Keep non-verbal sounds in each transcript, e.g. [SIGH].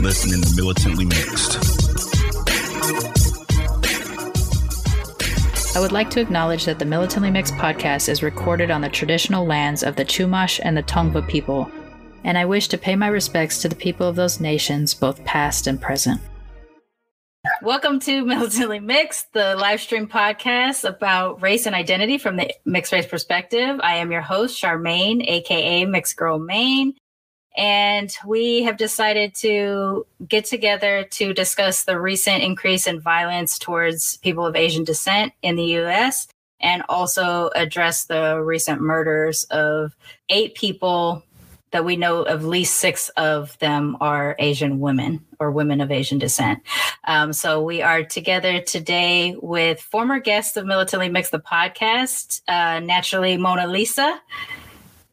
listening to Militantly Mixed. I would like to acknowledge that the Militantly Mixed podcast is recorded on the traditional lands of the Chumash and the Tongva people, and I wish to pay my respects to the people of those nations, both past and present. Welcome to Militantly Mixed, the live stream podcast about race and identity from the mixed race perspective. I am your host, Sharmane, aka Mixed Girl Maine. And we have decided to get together to discuss the recent increase in violence towards people of Asian descent in the US and also address the recent murders of eight people that we know at least six of them are Asian women or women of Asian descent. Um, so we are together today with former guests of Militantly Mixed the podcast, uh, naturally Mona Lisa.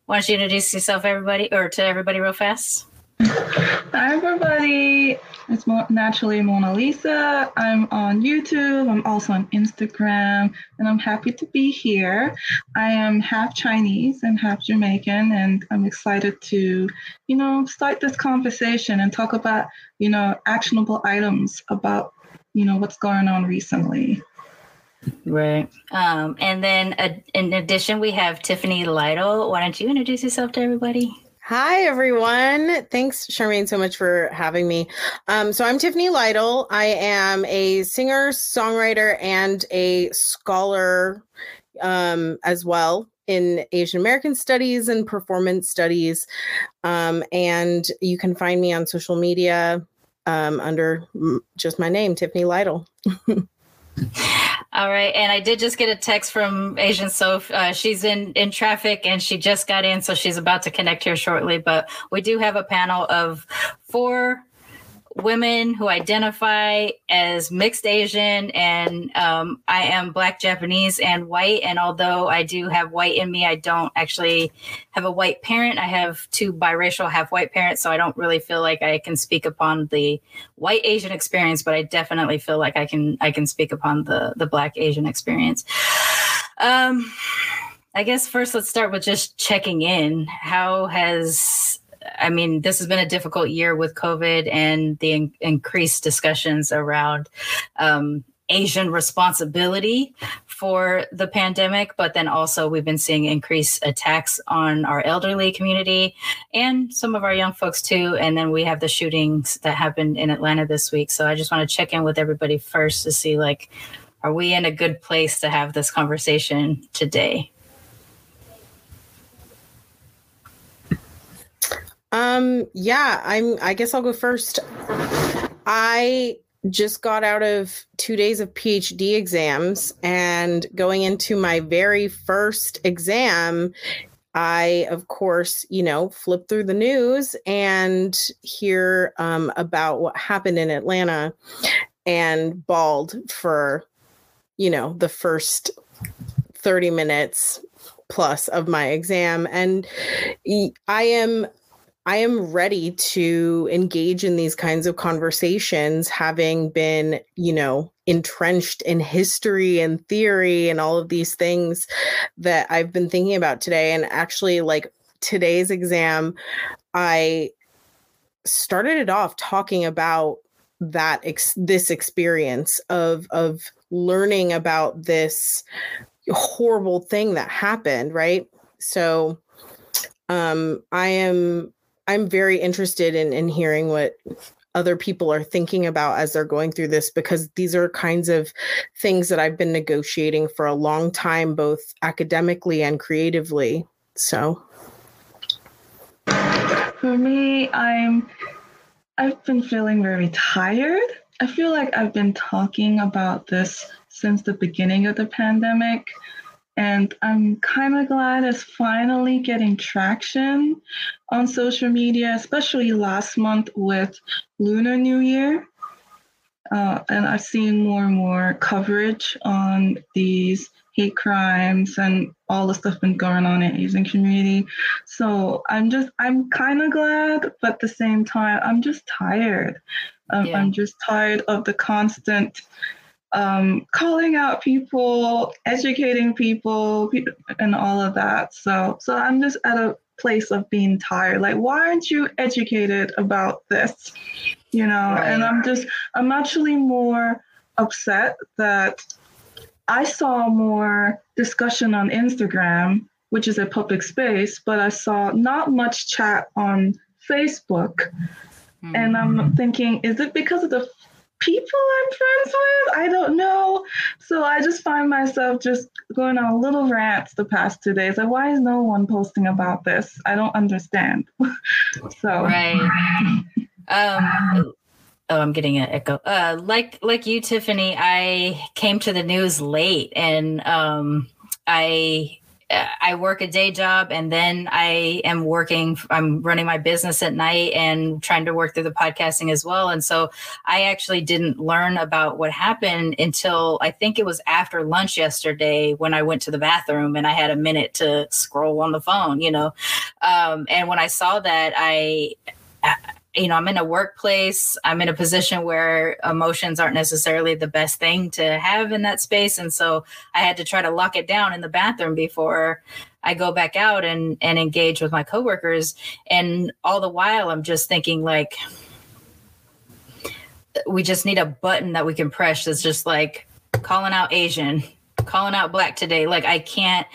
Why don't you introduce yourself, everybody, or to everybody, real fast? Hi, everybody. It's naturally Mona Lisa. I'm on YouTube. I'm also on Instagram, and I'm happy to be here. I am half Chinese and half Jamaican, and I'm excited to, you know, start this conversation and talk about, you know, actionable items about, you know, what's going on recently. Right. Um, and then uh, in addition, we have Tiffany Lytle. Why don't you introduce yourself to everybody? Hi, everyone. Thanks, Sharmane, so much for having me. Um, so, I'm Tiffany Lytle. I am a singer, songwriter, and a scholar um, as well in Asian American studies and performance studies. Um, and you can find me on social media um, under just my name, Tiffany Lytle. [LAUGHS] All right, and I did just get a text from Asian Soph. Uh, she's in in traffic and she just got in, so she's about to connect here shortly. But we do have a panel of four women who identify as mixed Asian, and um, I am Black, Japanese, and white. And although I do have white in me, I don't actually have a white parent. I have two biracial, half white parents, so I don't really feel like I can speak upon the white Asian experience, but I definitely feel like I can I can speak upon the the Black Asian experience. Um, I guess first let's start with just checking in. How has I mean, this has been a difficult year with COVID and the in- increased discussions around um, Asian responsibility for the pandemic, but then also we've been seeing increased attacks on our elderly community and some of our young folks too. And then we have the shootings that happened in Atlanta this week. So I just want to check in with everybody first to see like, are we in a good place to have this conversation today? Um, yeah, I'm I guess I'll go first. I just got out of two days of PhD exams and going into my very first exam. I, of course, you know, flip through the news and hear um, about what happened in Atlanta and bawled for, you know, the first 30 minutes plus of my exam. And I am I am ready to engage in these kinds of conversations, having been, you know, entrenched in history and theory and all of these things that I've been thinking about today. And actually, like today's exam, I started it off talking about that ex- this experience of of learning about this horrible thing that happened right so um i am I'm very interested in in hearing what other people are thinking about as they're going through this because these are kinds of things that I've been negotiating for a long time, both academically and creatively. So, for me, I'm I've been feeling very tired. I feel like I've been talking about this since the beginning of the pandemic. And I'm kind of glad it's finally getting traction on social media, especially last month with Lunar New Year. uh, and I've seen more and more coverage on these hate crimes and all the stuff been going on in Asian community. So I'm just I'm kind of glad, but at the same time I'm just tired. Um, yeah. I'm just tired of the constant um, calling out people, educating people, and all of that. So so I'm just at a place of being tired. Like, why aren't you educated about this? You know, right. and I'm just I'm actually more upset that I saw more discussion on Instagram, which is a public space, but I saw not much chat on Facebook. Mm-hmm. And I'm thinking, is it because of the people I'm friends with? I don't know. So I just find myself just going on little rants the past two days. Like, why is no one posting about this? I don't understand. [LAUGHS] so right. Um, Oh, I'm getting an echo. Uh, like like you, Tiffany, I came to the news late, and um, I I work a day job, and then I am working. I'm running my business at night and trying to work through the podcasting as well. And so I actually didn't learn about what happened until I think it was after lunch yesterday when I went to the bathroom and I had a minute to scroll on the phone. You know, um, and when I saw that, I you know, I'm in a workplace, I'm in a position where emotions aren't necessarily the best thing to have in that space. And so I had to try to lock it down in the bathroom before I go back out and, and engage with my coworkers. And all the while, I'm just thinking, like, we just need a button that we can press that's just like calling out Asian, calling out black today. Like, I can't,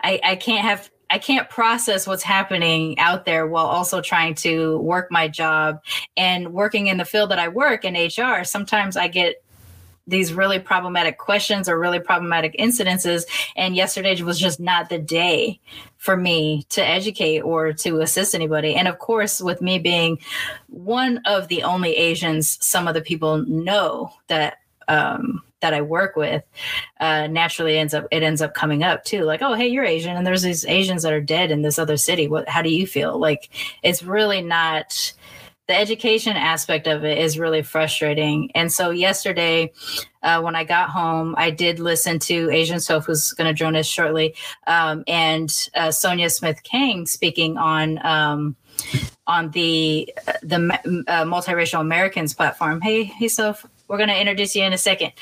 I, I can't have I can't process what's happening out there while also trying to work my job and working in the field that I work in HR. Sometimes I get these really problematic questions or really problematic incidences. And yesterday was just not the day for me to educate or to assist anybody. And of course, with me being one of the only Asians, some of the people know that um, that I work with, uh, naturally ends up it ends up coming up too. Like, oh, hey, you're Asian, and there's these Asians that are dead in this other city. What? How do you feel? Like, it's really not. The education aspect of it is really frustrating. And so yesterday, uh, when I got home, I did listen to Asian Soph, who's going to join us shortly, um, and uh, Sonia Smith Kang speaking on. Um, on the the uh, multiracial Americans platform. Hey, hey, Soph. We're going to introduce you in a second.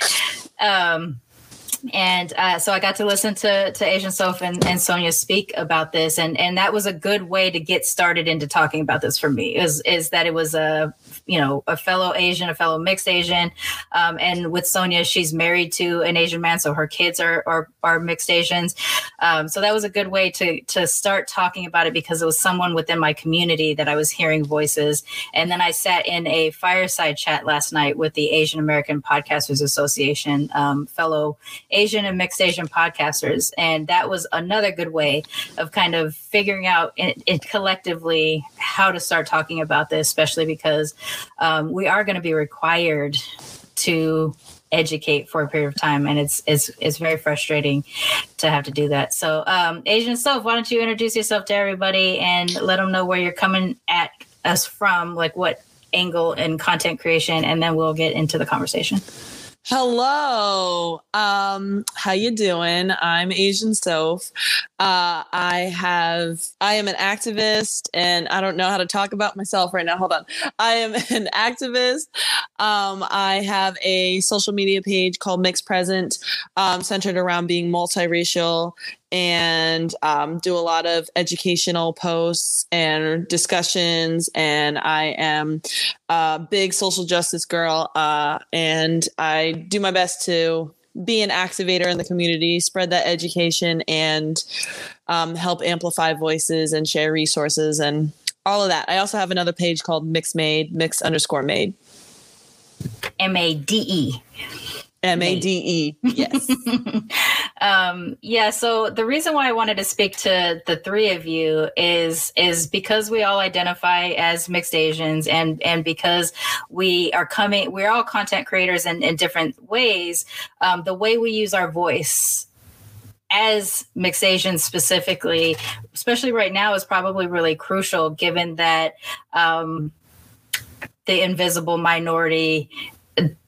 Um, and uh, so I got to listen to to Asian Soph and, and Sonia speak about this, and and that was a good way to get started into talking about this for me. Is is that it was a you know a fellow Asian, a fellow mixed Asian, um, and with Sonia, she's married to an Asian man, so her kids are are, are mixed Asians. Um, so that was a good way to to start talking about it because it was someone within my community that I was hearing voices. And then I sat in a fireside chat last night with the Asian American Podcasters Association, um, fellow Asian and mixed Asian podcasters, and that was another good way of kind of figuring out it, it collectively how to start talking about this, especially because um, we are going to be required to educate for a period of time and it's it's it's very frustrating to have to do that. So um Asian Soph why don't you introduce yourself to everybody and let them know where you're coming at us from like what angle in content creation and then we'll get into the conversation Hello. Um, how you doing? I'm Asian Soph. Uh, I have I am an activist and I don't know how to talk about myself right now. Hold on. I am [LAUGHS] an activist. Um, I have a social media page called Mixed Present, um, centered around being multiracial and um, do a lot of educational posts and discussions. And I am a big social justice girl. Uh, and I do my best to be an activator in the community, spread that education, and um, help amplify voices and share resources and all of that. I also have another page called Mix Made, Mix underscore Made. M A D E. M A D E. Yes. [LAUGHS] um, yeah. So the reason why I wanted to speak to the three of you is is because we all identify as mixed Asians, and and because we are coming, we're all content creators in, in different ways. Um, the way we use our voice as mixed Asians specifically, especially right now, is probably really crucial, given that um, the invisible minority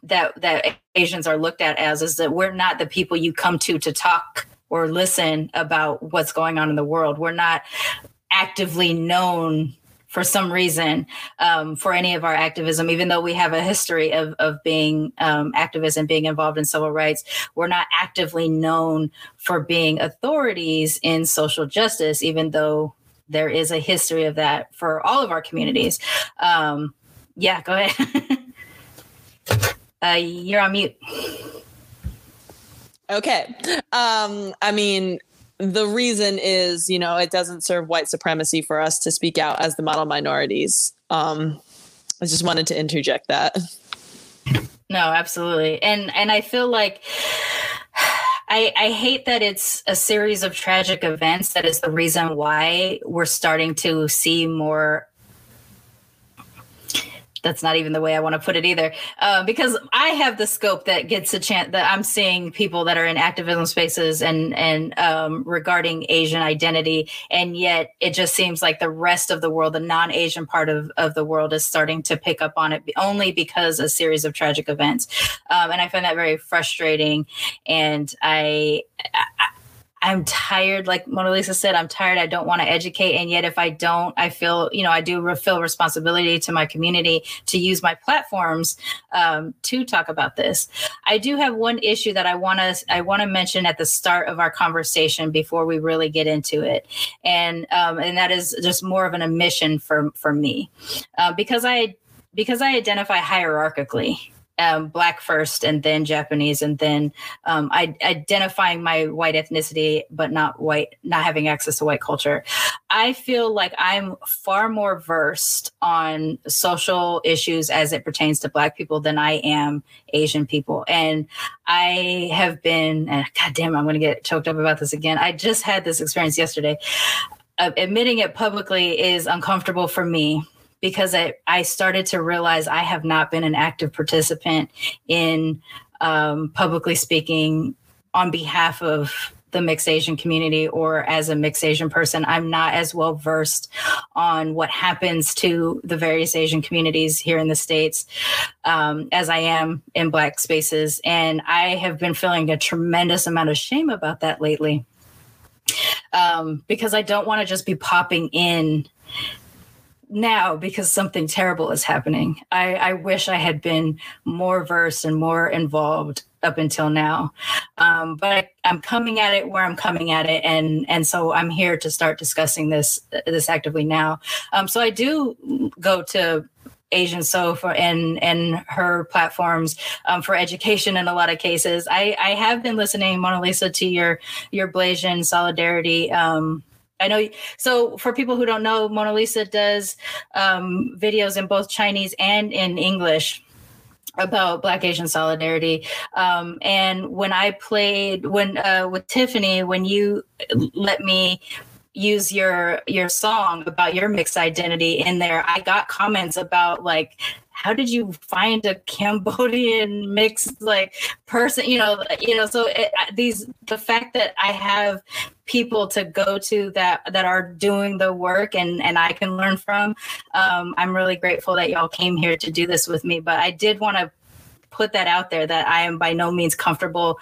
that that Asians are looked at as is that we're not the people you come to to talk or listen about what's going on in the world. We're not actively known for some reason um, for any of our activism, even though we have a history of, of being um, activists and being involved in civil rights, we're not actively known for being authorities in social justice, even though there is a history of that for all of our communities. Um, yeah, go ahead. [LAUGHS] uh, you're on mute. Okay. Um, I mean, the reason is, you know, it doesn't serve white supremacy for us to speak out as the model minorities. Um, I just wanted to interject that. No, absolutely. And and I feel like [SIGHS] I, I hate that it's a series of tragic events that is the reason why we're starting to see more that's not even the way I want to put it either. Uh, because I have the scope that gets a chance that I'm seeing people that are in activism spaces and and um, regarding Asian identity, and yet it just seems like the rest of the world, the non-Asian part of, of the world, is starting to pick up on it only because a series of tragic events, um, and I find that very frustrating. And I, I I'm tired, like Mona Lisa said, I'm tired. I don't want to educate. And yet, if I don't, I feel, you know, I do feel responsibility to my community to use my platforms um, to talk about this. I do have one issue that I want to I want to mention at the start of our conversation before we really get into it, and um, and that is just more of an admission for for me, uh, because I because I identify hierarchically um, black first and then Japanese and then um, I, identifying my white ethnicity but not white, not having access to white culture. I feel like I'm far more versed on social issues as it pertains to black people than I am Asian people. And I have been, and God damn, I'm going to get choked up about this again. I just had this experience yesterday. Uh, admitting it publicly is uncomfortable for me because I, I started to realize I have not been an active participant in um, publicly speaking on behalf of the mixed Asian community or as a mixed Asian person. I'm not as well versed on what happens to the various Asian communities here in the States um, as I am in Black spaces. And I have been feeling a tremendous amount of shame about that lately um, because I don't want to just be popping in now because something terrible is happening. I, I, wish I had been more versed and more involved up until now. Um, but I, am coming at it where I'm coming at it, and and so I'm here to start discussing this this actively now. Um, so I do go to Asian Soph and and her platforms um, for education in a lot of cases. I, I have been listening, Mona Lisa, to your your Blasian solidarity um, I know. So, for people who don't know, Mona Lisa does um, videos in both Chinese and in English about Black Asian solidarity. Um, and when I played when uh, with Tiffany, when you let me use your your song about your mixed identity in there, I got comments about like how did you find a Cambodian mixed like person? You know, you know. So it, these the fact that I have people to go to that that are doing the work and and I can learn from. Um, I'm really grateful that y'all came here to do this with me. But I did want to put that out there that I am by no means comfortable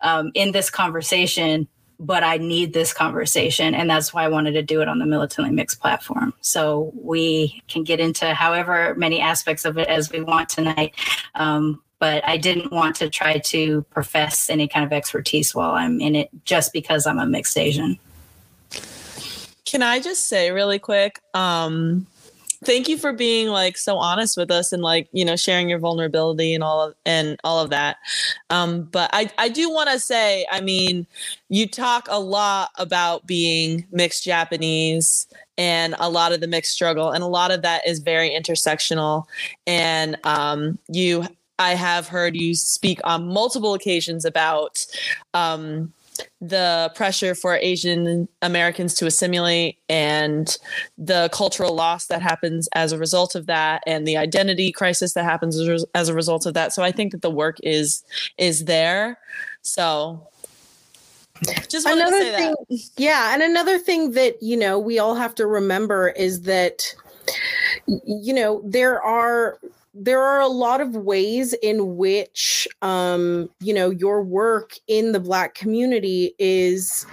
um, in this conversation but I need this conversation. And that's why I wanted to do it on the Militantly Mixed platform. So we can get into however many aspects of it as we want tonight. Um, but I didn't want to try to profess any kind of expertise while I'm in it just because I'm a mixed Asian. Can I just say really quick? Um, thank you for being like so honest with us and like you know sharing your vulnerability and all of and all of that um but i i do want to say i mean you talk a lot about being mixed japanese and a lot of the mixed struggle and a lot of that is very intersectional and um you i have heard you speak on multiple occasions about um the pressure for Asian Americans to assimilate and the cultural loss that happens as a result of that and the identity crisis that happens as a result of that. So I think that the work is is there. So just another thing that. yeah and another thing that you know we all have to remember is that you know there are there are a lot of ways in which um, you know your work in the black community is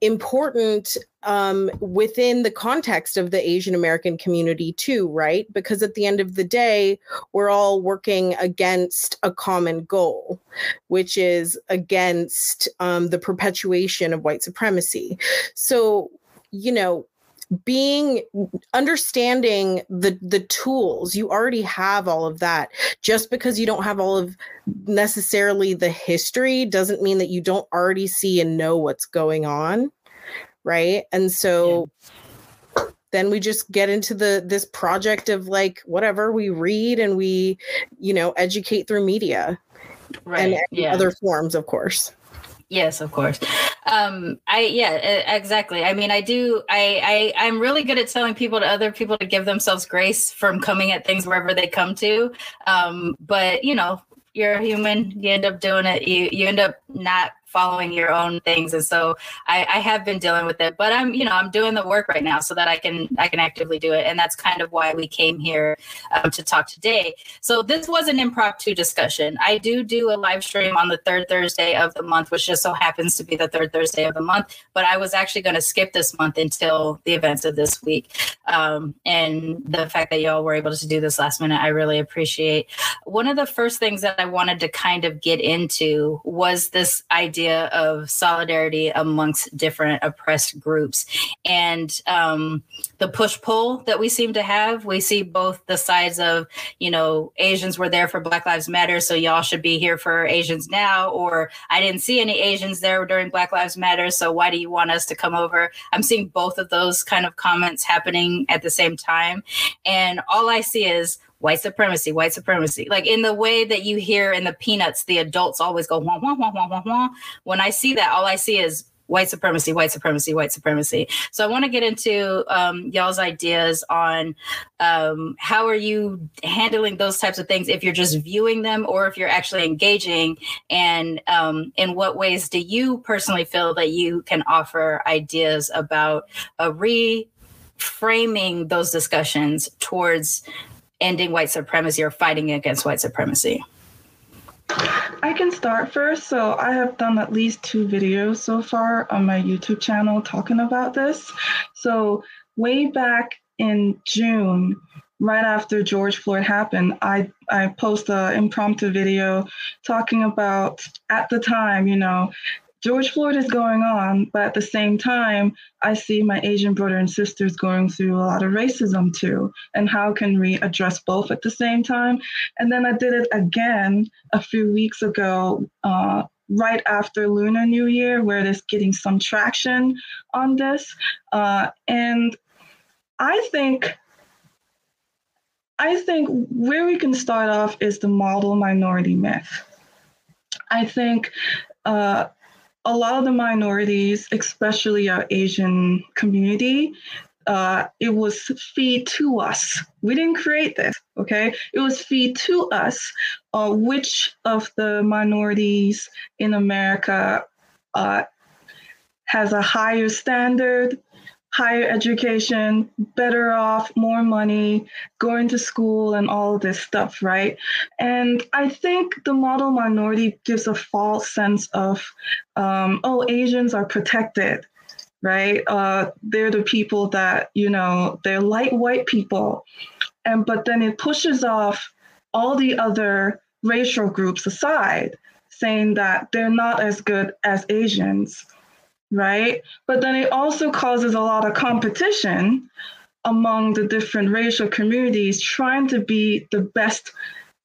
important um, within the context of the asian american community too right? Because at the end of the day we're all working against a common goal which is against um, the perpetuation of white supremacy. So you know being understanding the the tools you already have all of that just because you don't have all of necessarily the history doesn't mean that you don't already see and know what's going on right and so yeah. then we just get into the this project of like whatever we read and we you know educate through media right and yeah. other forms of course Yes, of course. Um, I yeah, exactly. I mean, I do. I, I I'm really good at telling people to other people to give themselves grace from coming at things wherever they come to. Um, but you know, you're a human. You end up doing it. You you end up not following your own things. And so I, I have been dealing with it but i'm you know i'm doing the work right now so that i can i can actively do it. And that's kind of why we came here um, to talk today. So this was an impromptu discussion. I do do a live stream on the third thursday of the month which just so happens to be the third thursday of the month but i was actually going to skip this month until the events of this week. Um, and the fact that y'all were able to do this last minute i really appreciate. One of the first things that i wanted to kind of get into was this idea idea of solidarity amongst different oppressed groups and um, the push pull that we seem to have. We see both the sides of, you know, Asians were there for Black Lives Matter, so y'all should be here for Asians now, or I didn't see any Asians there during Black Lives Matter, so why do you want us to come over? I'm seeing both of those kind of comments happening at the same time. And all I see is, white supremacy, white supremacy. Like in the way that you hear in the Peanuts, the adults always go wah wah wah wah wah wah. When I see that, all I see is white supremacy, white supremacy, white supremacy. So I want to get into um, y'all's ideas on um, how are you handling those types of things if you're just viewing them or if you're actually engaging, and um, in what ways do you personally feel that you can offer ideas about a reframing those discussions towards ending white supremacy or fighting against white supremacy? I can start first. So, I have done at least two videos so far on my YouTube channel talking about this. So, way back in June, right after George Floyd happened, I, I posted an impromptu video talking about at the time, you know, George Floyd is going on, but at the same time, I see my Asian brother and sisters going through a lot of racism too. And how can we address both at the same time? And then I did it again a few weeks ago, uh, right after Lunar New Year, where there's getting some traction on this. Uh, and I think I think where we can start off is the model minority myth. I think uh, a lot of the minorities, especially our Asian community, uh, it was feed to us. We didn't create this, okay? It was feed to us uh, which of the minorities in America uh, has a higher standard, higher education, better off, more money, going to school, and all this stuff, right? And I think the model minority gives a false sense of, um, oh, Asians are protected, right? Uh, they're the people that, you know, they're light white people. And but then it pushes off all the other racial groups aside, saying that they're not as good as Asians right? But then it also causes a lot of competition among the different racial communities trying to be the best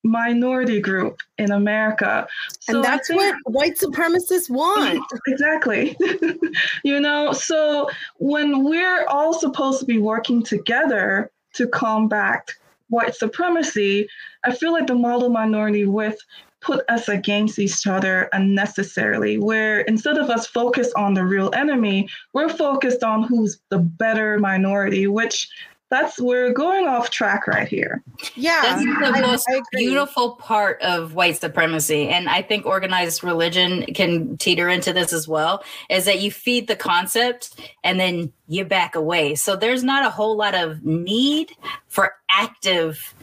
minority group in America. So and that's think, what white supremacists want. [LAUGHS] Exactly. [LAUGHS] you know, so when we're all supposed to be working together to combat white supremacy, I feel like the model minority with put us against each other unnecessarily, where instead of us focus on the real enemy, we're focused on who's the better minority, which that's we're going off track right here. Yeah. That's the I, most I beautiful part of white supremacy. And I think organized religion can teeter into this as well, is that you feed the concept and then you back away. So there's not a whole lot of need for active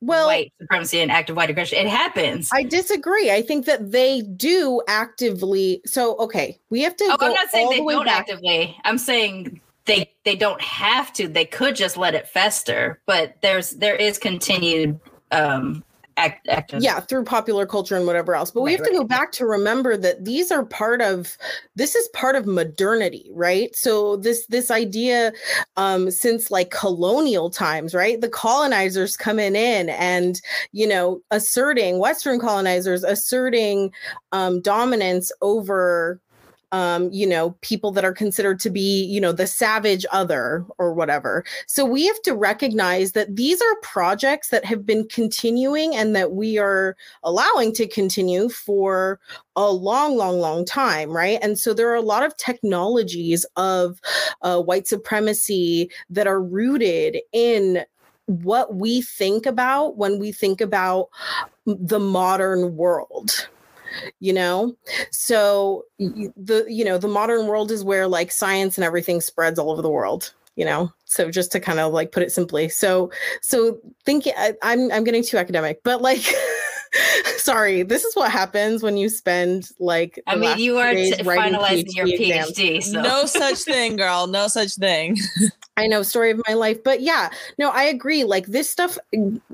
well, white supremacy and active white aggression. It happens. I disagree. I think that they do actively. So, okay, we have to. oh, go I'm not saying they the don't back. actively. I'm saying they they don't have to. They could just let it fester. But there's there is continued um act, yeah through popular culture and whatever else. But we Right, have to right. go back to remember that these are part of this is part of modernity right? So this this idea um since like colonial times right? The colonizers coming in and you know asserting western colonizers asserting um dominance over um, you know, people that are considered to be, you know, the savage other or whatever. So we have to recognize that these are projects that have been continuing and that we are allowing to continue for a long, long, long time, right? And so there are a lot of technologies of uh, white supremacy that are rooted in what we think about when we think about the modern world you know? So the you know the modern world is where like science and everything spreads all over the world you know? So just to kind of like put it simply. So so thinking i'm i'm getting too academic but like [LAUGHS] [LAUGHS] sorry this is what happens when you spend like I mean, you are t- writing finalizing your. PhD. So. No such thing, girl. No such thing. [LAUGHS] I know story of my life, but yeah, no, I agree. Like this stuff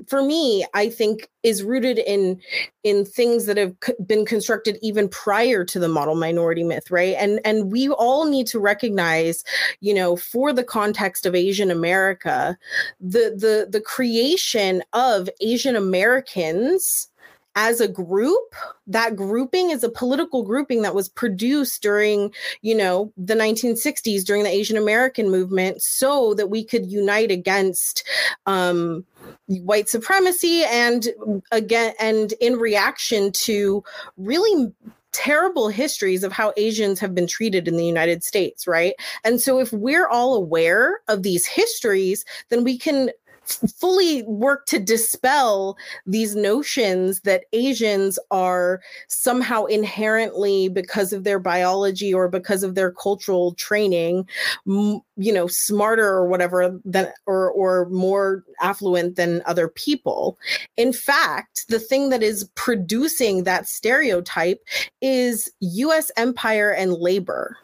for me, I think is rooted in in things that have c- been constructed even prior to the model minority myth, right? And and we all need to recognize, you know, for the context of Asian America, the the the creation of Asian Americans as a group that grouping is a political grouping that was produced during you know the 1960s during the asian american movement so that we could unite against um white supremacy and again and in reaction to really terrible histories of how Asians have been treated in the United States, right? And so if we're all aware of these histories, then we can fully work to dispel these notions that Asians are somehow inherently because of their biology or because of their cultural training you know smarter or whatever than or or more affluent than other people. In fact the thing that is producing that stereotype is US empire and labor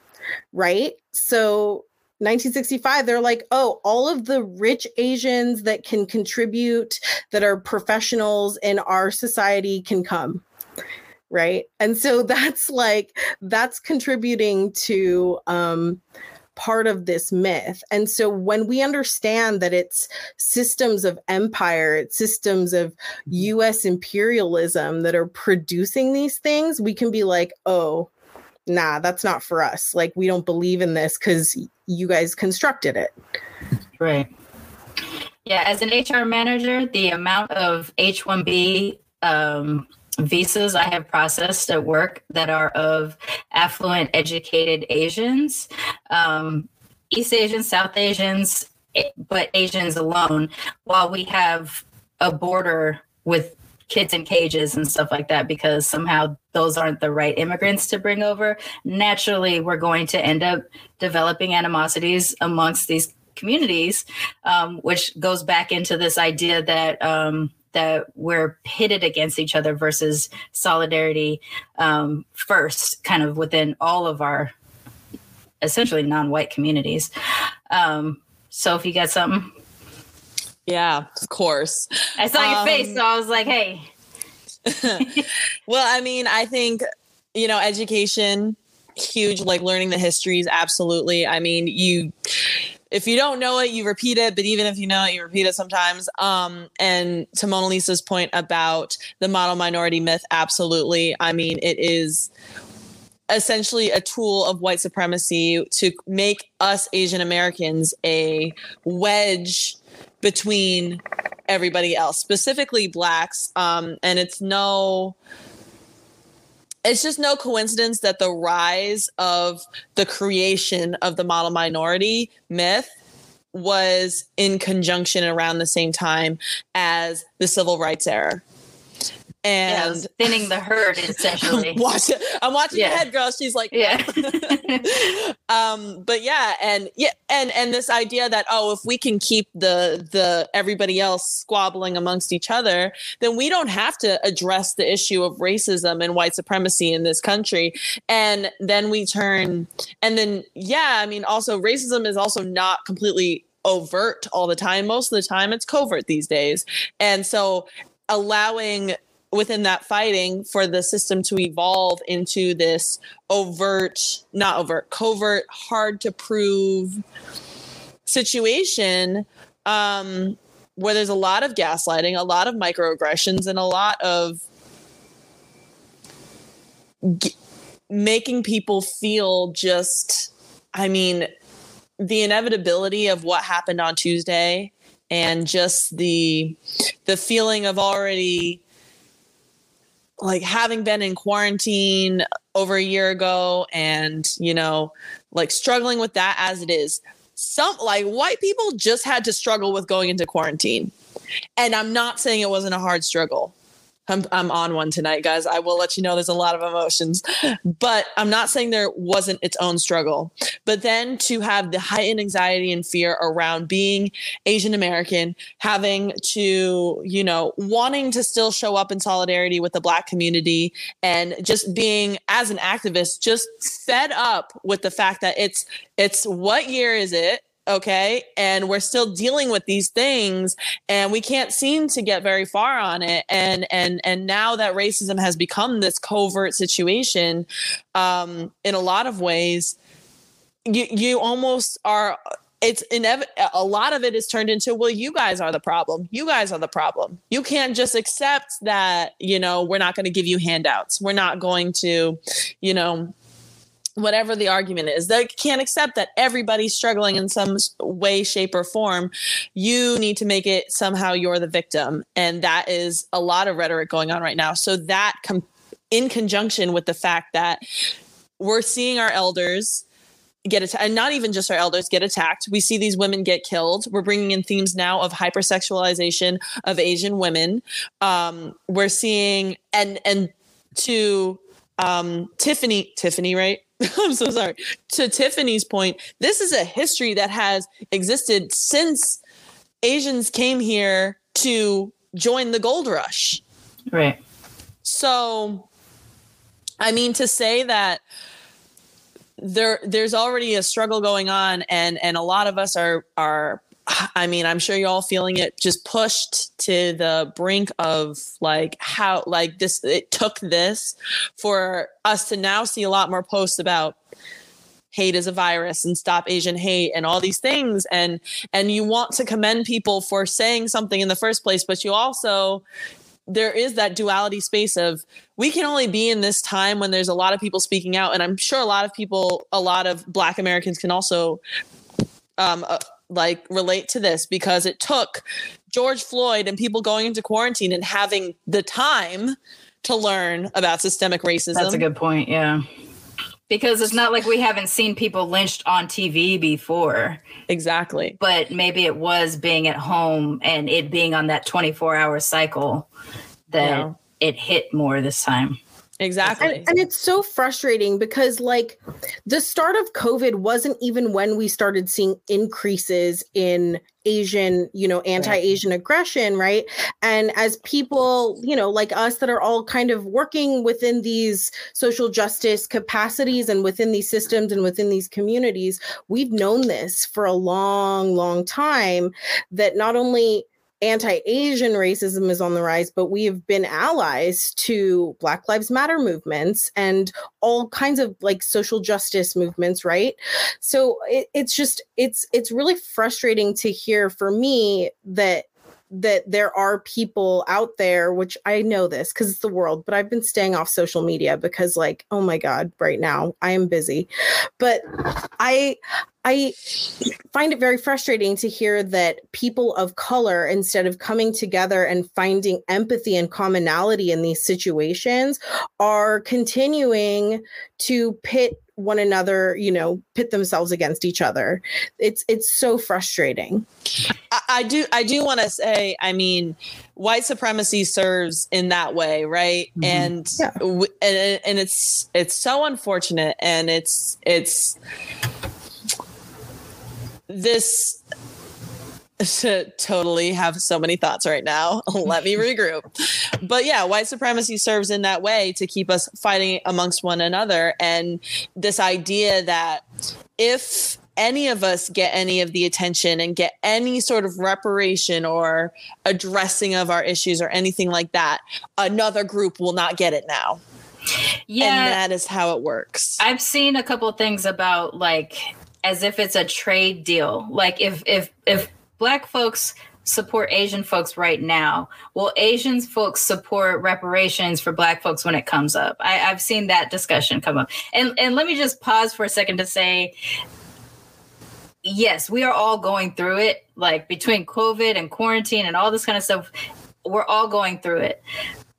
right? So 1965 they're like oh all of the rich asians that can contribute that are professionals in our society can come right? And so [LAUGHS] that's like that's contributing to um part of this myth. And so when we understand that it's systems of empire it's systems of us imperialism that are producing these things we can be like oh nah that's not for us like we don't believe in this because you guys constructed it Right. Yeah, as an HR manager, the amount of H 1B um, visas I have processed at work that are of affluent, educated Asians, um, East Asians, South Asians, eh, but Asians alone, while we have a border with kids in cages and stuff like that because somehow those aren't the right immigrants to bring over. Naturally we're going to end up developing animosities amongst these communities um, which goes back into this idea that um, that we're pitted against each other versus solidarity um, first kind of within all of our essentially non-white communities. Um, so if you got something Yeah, of course. i saw your Um, face so i was like hey [LAUGHS] well, I mean, I think, you know, education, huge, like learning the histories, absolutely. I mean, you if you don't know it, you repeat it, but even if you know it, you repeat it sometimes. Um, and to Mona Lisa's point about the model minority myth, absolutely. I mean, it is essentially a tool of white supremacy to make us Asian Americans a wedge between everybody else, specifically blacks. Um, and it's no, it's just no coincidence that the rise of the creation of the model minority myth was in conjunction around the same time as the civil rights era. And yeah, thinning the herd essentially. [LAUGHS] Watch it. I'm watching yeah. head, girl. She's like, yeah. [LAUGHS] um, but yeah, and yeah, and and this idea that oh, if we can keep the the everybody else squabbling amongst each other, then we don't have to address the issue of racism and white supremacy in this country. And then we turn, and then yeah, I mean, also racism is also not completely overt all the time. Most of the time, it's covert these days, and so allowing within that fighting for the system to evolve into this overt, not overt, covert, hard to prove situation um, where there's a lot of gaslighting, a lot of microaggressions, and a lot of g- making people feel just, I mean, the inevitability of what happened on Tuesday and just the the feeling of already like having been in quarantine over a year ago and you know like struggling with that as it is some like white people just had to struggle with going into quarantine. And i'm not saying it wasn't a hard struggle I'm, I'm on one tonight, guys. I will let you know there's a lot of emotions, but I'm not saying there wasn't its own struggle. But then to have the heightened anxiety and fear around being Asian American, having to, you know, wanting to still show up in solidarity with the Black community and just being, as an activist, just fed up with the fact that it's, it's what year is it? Okay? And we're still dealing with these things and we can't seem to get very far on it. And and and now that racism has become this covert situation um in a lot of ways you you almost are it's inevitable a lot of it is turned into well you guys are the problem. You guys are the problem. You can't just accept that you know we're not going to give you handouts. We're not going to you know whatever the argument is they can't accept that everybody's struggling in some way shape or form. You need to make it somehow you're the victim and that is a lot of rhetoric going on right now. So that com- in conjunction with the fact that we're seeing our elders get attacked and not even just our elders get attacked. We see these women get killed. We're bringing in themes now of hypersexualization of asian women. Um, we're seeing and and to um, tiffany tiffany right [LAUGHS] I'm so sorry. To Tiffany's point, this is a history that has existed since Asians came here to join the gold rush. Right. So, I mean, to say that there there's already a struggle going on and and a lot of us are are I mean, I'm sure you're all feeling it just pushed to the brink of like how like this it took this for us to now see a lot more posts about hate is a virus and stop asian hate and all these things. And and you want to commend people for saying something in the first place but you also there is that duality space of we can only be in this time when there's a lot of people speaking out. And i'm sure a lot of people a lot of black americans can also um, uh, like relate to this because it took George Floyd and people going into quarantine and having the time to learn about systemic racism. That's a good point. Yeah. Because it's not like we haven't seen people lynched on TV before. Exactly. But maybe it was being at home and it being on that 24 hour cycle that yeah. it hit more this time. Exactly. And, and, it's so frustrating because, like, the start of COVID wasn't even when we started seeing increases in Asian, you know, anti Asian right. aggression, right? And as people, you know, like us that are all kind of working within these social justice capacities and within these systems and within these communities, we've known this for a long, long time that not only anti-asian racism is on the rise but we have been allies to black lives matter movements and all kinds of like social justice movements right? So it, it's just it's it's really frustrating to hear for me that that there are people out there which i know this because it's the world but i've been staying off social media because like oh my god right now i am busy. But i I find it very frustrating to hear that people of color, instead of coming together and finding empathy and commonality in these situations, are continuing to pit one another, you know, pit themselves against each other. It's it's so frustrating. I, I do I do want to say, I mean, white supremacy serves in that way, right? Mm-hmm. And, yeah. w- and and it's it's so unfortunate, and it's it's this to [LAUGHS] totally have so many thoughts right now. [LAUGHS] Let me regroup. But yeah, white supremacy serves in that way to keep us fighting amongst one another. And this idea that if any of us get any of the attention and get any sort of reparation or addressing of our issues or anything like that, another group will not get it now. Yeah. And that is how it works. I've seen a couple things about like as if it's a trade deal. Like if if if black folks support Asian folks right now. Will Asian folks support reparations for black folks when it comes up? I, have seen that discussion come up. And and let me just pause for a second to say yes, we are all going through it, like between COVID and quarantine and all this kind of stuff. We're all going through it.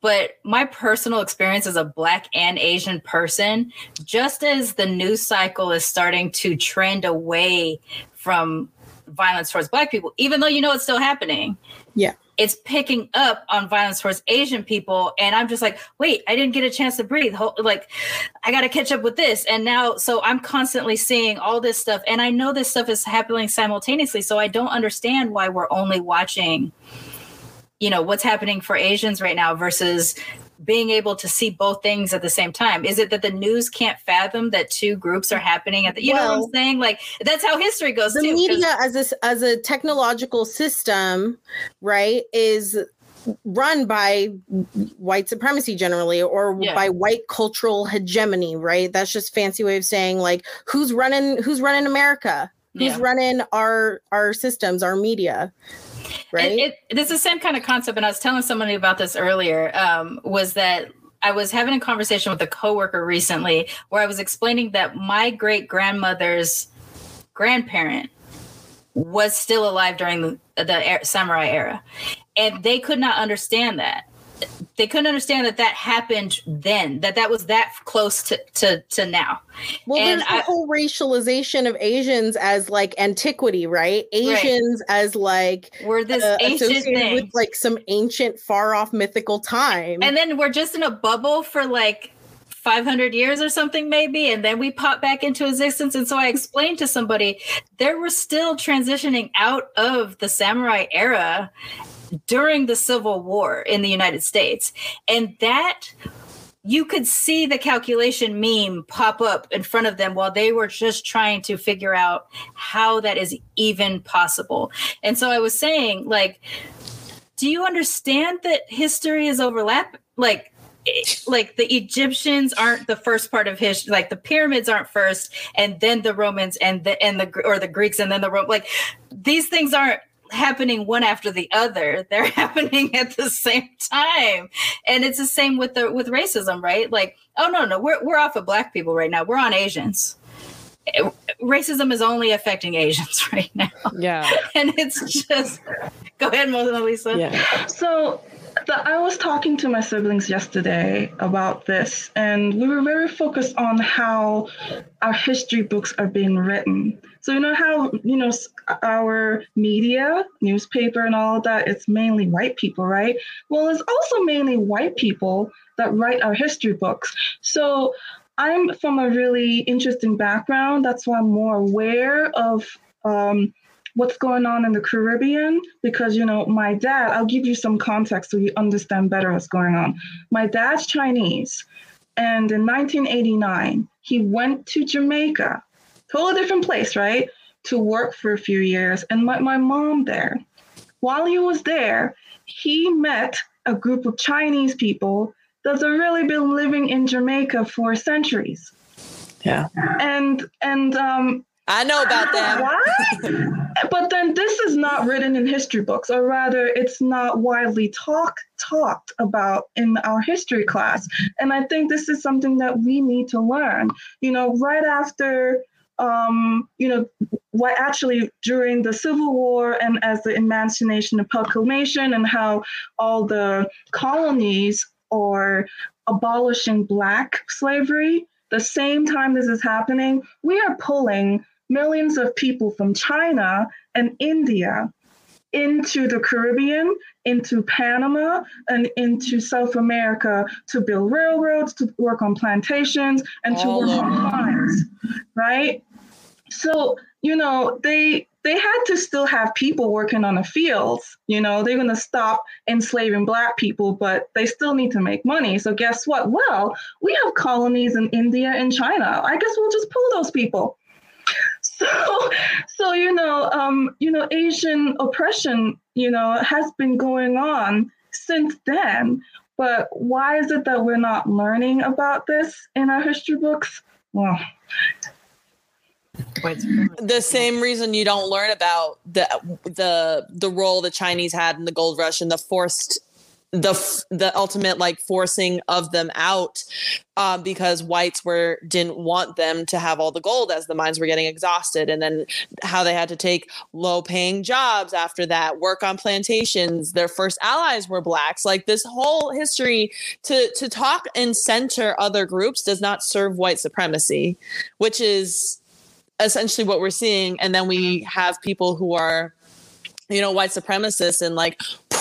But my personal experience as a Black and Asian person, just as the news cycle is starting to trend away from violence towards black people, even though you know it's still happening. Yeah. It's picking up on violence towards Asian people. And I'm just like, wait, I didn't get a chance to breathe. Like, I got to catch up with this. And now, so I'm constantly seeing all this stuff. And I know this stuff is happening simultaneously. So I don't understand why we're only watching, you know, what's happening for Asians right now versus being able to see both things at the same time? Is it that the news can't fathom that two groups are happening at the you well, know what I'm saying? Like that's how history goes the too. media as a as a technological system, right, is run by white supremacy generally or yeah. by white cultural hegemony right that's just fancy way of saying like who's running who's running america who's yeah. running our our systems our media right? It, it, it's the same kind of concept, and I was telling somebody about this earlier. Um, was that I was having a conversation with a coworker recently where I was explaining that my great grandmother's grandparent was still alive during the, the samurai era, and they could not understand that they couldn't understand that that happened then that that was that close to to, to now. Well and there's the I, whole racialization of asians as like antiquity right? Asians right. as like we're this uh, ancient thing with like some ancient far off mythical time. And then we're just in a bubble for like 500 years or something maybe and then we pop back into existence. And so i explained to somebody there were still transitioning out of the samurai era during the Civil War in the United States. And that you could see the calculation meme pop up in front of them while they were just trying to figure out how that is even possible. And so I was saying, like, do you understand that history is overlap? Like, like the Egyptians aren't the first part of history, like the pyramids aren't first, and then the Romans and the and the or the Greeks and then the Rome. Like these things aren't happening one after the other. [LAUGHS] They're happening at the same time. And it's the same with the with racism right? Like oh no no we're, we're off of black people right now. We're on asians. Racism is only affecting asians [LAUGHS] right now. Yeah. And it's just go ahead mona lisa. Yeah. So the, I was talking to my siblings yesterday about this, and we were very focused on how our history books are being written. So you know how you know our media, newspaper, and all of that. It's mainly white people, right? Well, it's also mainly white people that write our history books. So I'm from a really interesting background. That's why I'm more aware of. Um, what's going on in the Caribbean because you know my dad I'll give you some context so you understand better what's going on. My dad's Chinese and in 1989 he went to Jamaica totally different place, right? To work for a few years and met my mom there. While he was there, he met a group of Chinese people that have really been living in Jamaica for centuries. Yeah. And and um I know about that. But then this is not written in history books, or rather, it's not widely talk talked about in our history class. And I think this is something that we need to learn. You know, right after um, you know, what actually during the Civil War and as the Emancipation and Proclamation and how all the colonies are abolishing Black slavery, the same time this is happening, we are pulling millions of people from China and India into the Caribbean, into Panama, and into South America to build railroads, to work on plantations, and to work on mines, right? So, you know, they they had to still have people working on the fields. You know, they're going to stop enslaving Black people, but they still need to make money. So, guess what? Well, we have colonies in India and China. I guess we'll just pull those people. So, [LAUGHS] so you know, um, you know, Asian oppression, you know, has been going on since then. But why is it that we're not learning about this in our history books? Well, the same reason you don't learn about the the the role the Chinese had in the gold rush and the forced the the ultimate like forcing of them out um, because whites were didn't want them to have all the gold as the mines were getting exhausted. And then how they had to take low paying jobs after that work on plantations. Their first allies were blacks. Like this whole history to to talk and center other groups does not serve white supremacy which is essentially what we're seeing. And then we have people who are you know white supremacists and like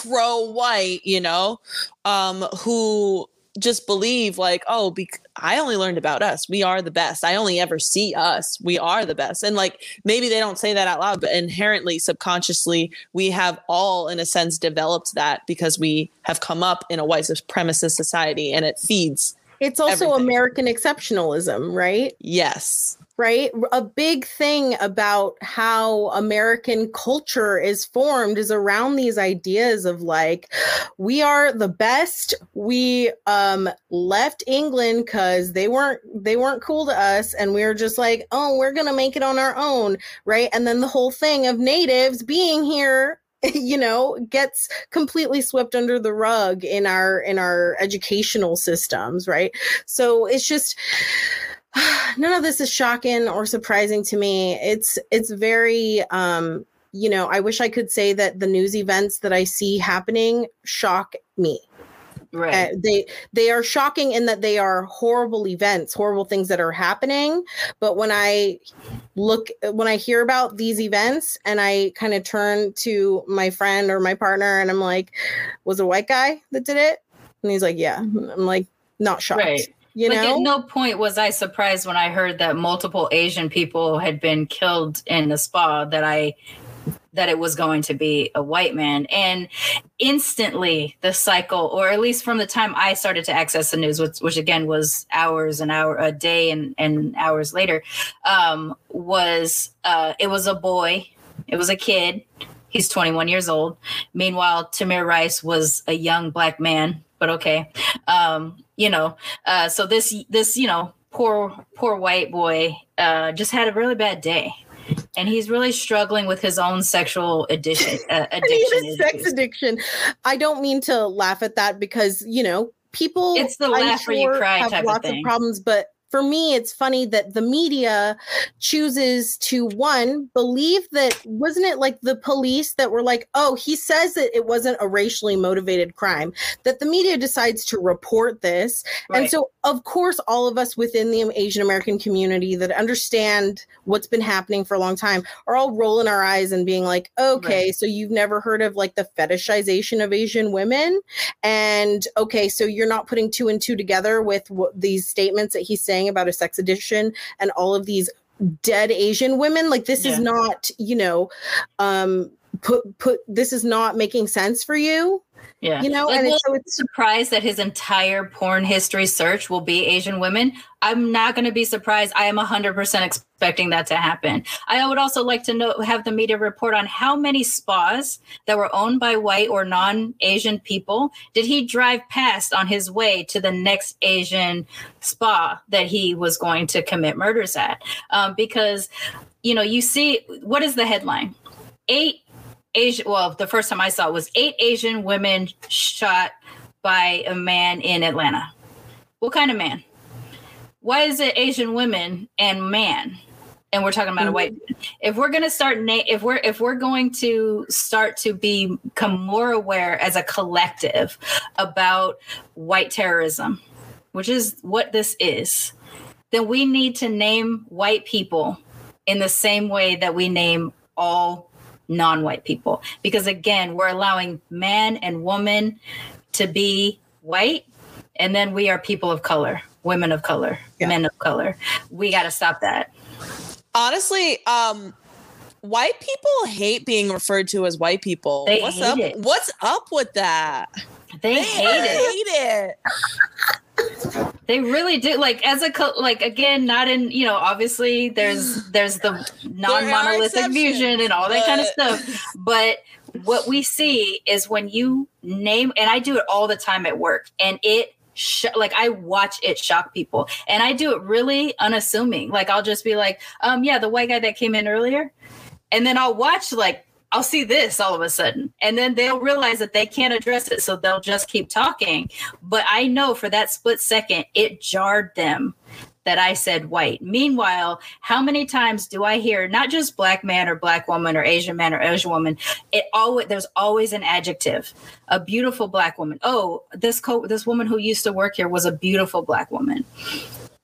pro white you know um who just believe like oh bec- i only learned about us. We are the best. I only ever see us. We are the best. And like maybe they don't say that out loud but inherently subconsciously we have all in a sense developed that because we have come up in a white supremacist society and it feeds it's also everything. American exceptionalism, right? yes right? A big thing about how American culture is formed is around these ideas of like, we are the best. We um, left England because they weren't they weren't cool to us, and we are just like, oh, we're gonna make it on our own, right? And then the whole thing of natives being here [LAUGHS] you know gets completely swept under the rug in our in our educational systems right so it's just [SIGHS] none of this is shocking or surprising to me. It's it's very um, you know, I wish I could say that the news events that I see happening shock me. Right. Uh, they they are shocking in that they are horrible events, horrible things that are happening. But when I look, when I hear about these events, and I kind of turn to my friend or my partner, and I'm like, "Was a white guy that did it?" And he's like, "Yeah." I'm like, not shocked. Right. You like know, at no point was I surprised when I heard that multiple Asian people had been killed in the spa that I that it was going to be a white man. And instantly the cycle or at least from the time i started to access the news which, which again was hours and hour a day and, and hours later um, was uh, it was a boy it was a kid he's 21 years old. Meanwhile tamir rice was a young black man but okay um, you know uh, so this this you know poor poor white boy uh, just had a really bad day and he's really struggling with his own sexual addiction uh, [LAUGHS] addiction sex addiction. I don't mean to laugh at that because you know people. It's the I'm laugh or you cry have type of lots of thing. problems, but for me, it's funny that the media chooses to one believe that wasn't it like the police that were like, oh, he says that it wasn't a racially motivated crime. That the media decides to report this, and so of course, all of us within the Asian American community that understand what's been happening for a long time are all rolling our eyes and being like, okay, so you've never heard of like the fetishization of Asian women? And okay, so you're not putting two and two together with what these statements that he's saying about a sex addiction and all of these dead Asian women. Like this is not, you know, um put put this is not making sense for you. Yeah. You know, Like, and it's, so it's surprised that his entire porn history search will be Asian women. I'm not going to be surprised. I am 100% expecting that to happen. I would also like to know have the media report on how many spas that were owned by white or non-Asian people did he drive past on his way to the next Asian spa that he was going to commit murders at. Um, because you know, you see what is the headline? Eight Asian, well, the first time I saw it was eight Asian women shot by a man in Atlanta. What kind of man? Why is it Asian women and man? And we're talking about a white. Mm-hmm. man? If we're gonna start, na- if we're if we're going to start to be, become more aware as a collective about white terrorism, which is what this is, then we need to name white people in the same way that we name all non-white people because again we're allowing man and woman to be white and then we are people of color women of color Yeah. men of color we got to stop that Honestly, um, white people hate being referred to as white people. They What's hate up? it. What's up with that? They hate it Hate it. They really do. Like as a co- like again, not in you know. Obviously, there's there's the non-monolithic fusion and all that kind of stuff. But what we see is when you name, and I do it all the time at work, and it sh- like I watch it shock people, and I do it really unassuming. Like I'll just be like, um, yeah, the white guy that came in earlier, and then I'll watch like I'll see this all of a sudden. And then they'll realize that they can't address it. So they'll just keep talking. But I know for that split second, it jarred them that I said white. Meanwhile, how many times do I hear not just black man or black woman or Asian man or Asian woman? It always there's always an adjective. A beautiful black woman. Oh, this co- this woman who used to work here was a beautiful black woman.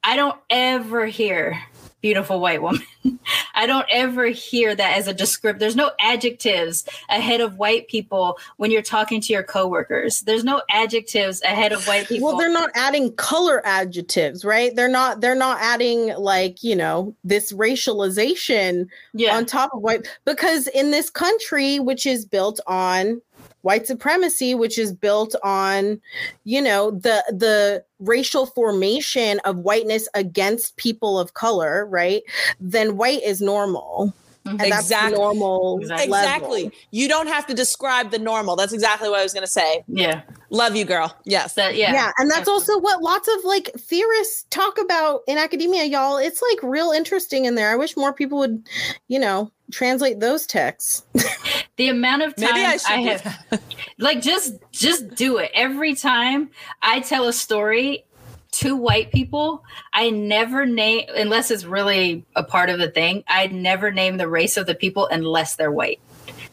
I don't ever hear beautiful white woman. [LAUGHS] I don't ever hear that as a descriptor. There's no adjectives ahead of white people when you're talking to your coworkers. There's no adjectives ahead of white people. Well, they're not adding color adjectives, right? They're not they're not adding like, you know, this racialization yeah. on top of white because in this country which is built on white supremacy which is built on you know the the racial formation of whiteness against people of color right then white is normal Mm-hmm. and that's the Exactly. normal Exactly. level. Exactly. You don't have to describe the normal. That's exactly what I was going to say. yeah. Love you, girl. Yes. That, yeah. yeah. and that's also what lots of like theorists talk about in academia y'all it's like real interesting in there i wish more people would you know translate those texts [LAUGHS] the amount of time I I, have like just just do it every time i tell a story to white people i never name unless it's really a part of the thing i never name the race of the people unless they're white.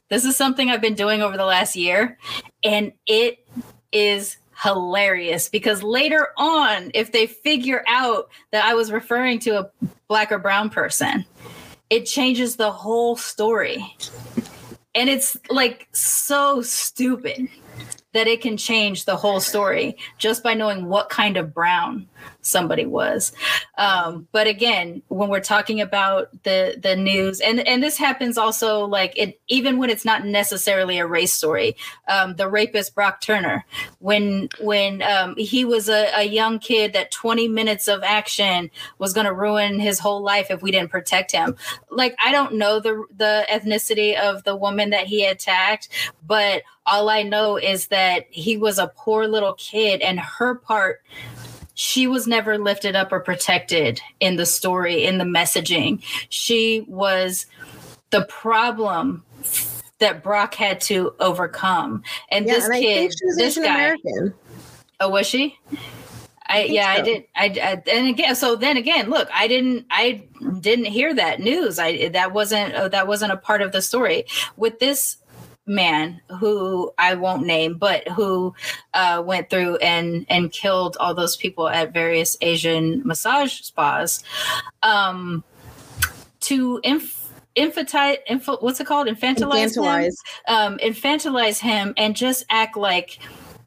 This is something i've been doing over the last year and it is hilarious because later on if they figure out that i was referring to a black or brown person it changes the whole story. And it's like so stupid that it can change the whole story just by knowing what kind of brown somebody was. Um, but again when we're talking about the the news and and this happens also like it even when it's not necessarily a race story um, the rapist brock turner when when um, he was a, a young kid that 20 minutes of action was going to ruin his whole life if we didn't protect him. Like i don't know the the ethnicity of the woman that he attacked but all i know is that he was a poor little kid and her part she was never lifted up or protected in the story in the messaging she was the problem that brock had to overcome and yeah this and i kid think she was this guy american Oh, was she? I, think yeah, I did. I, I and again, so then again, look, I didn't, I didn't hear that news. I that wasn't uh, that wasn't a part of the story with this man who I won't name, but who uh, went through and and killed all those people at various Asian massage spas. Um, to inf- infantilize, inf- what's it called? Infantilize, him? um, infantilize him and just act like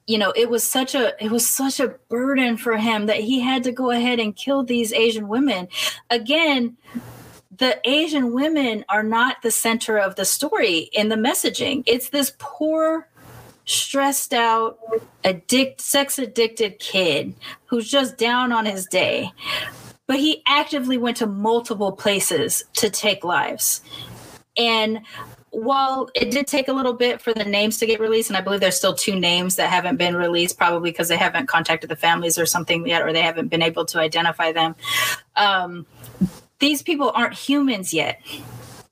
you know it was such a it was such a burden for him that he had to go ahead and kill these asian women again the asian women are not the center of the story in the messaging it's this poor stressed out addict sex addicted kid who's just down on his day but he actively went to multiple places to take lives and while it did take a little bit for the names to get released, and I believe there's still two names that haven't been released, probably because they haven't contacted the families or something yet, or they haven't been able to identify them. Um, these people aren't humans yet.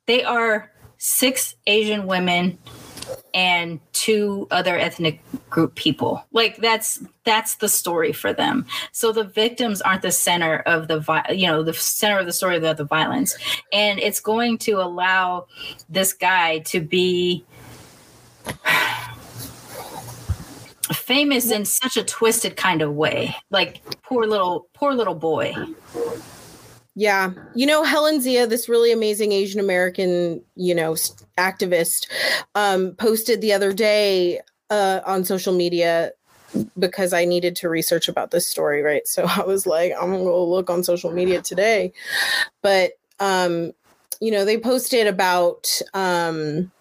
They are six Asian women and two other ethnic group people. Like that's that's the story for them. So the victims aren't the center of the vi- you know the center of the story of the, the violence, and it's going to allow this guy to be famous in such a twisted kind of way. Like poor little poor little boy. Yeah. You know, Helen Zia, this really amazing Asian American, you know, activist, um, posted the other day uh, on social media because I needed to research about this story, right? So [LAUGHS] I was like, I'm gonna go look on social media today. But um, you know, they posted about um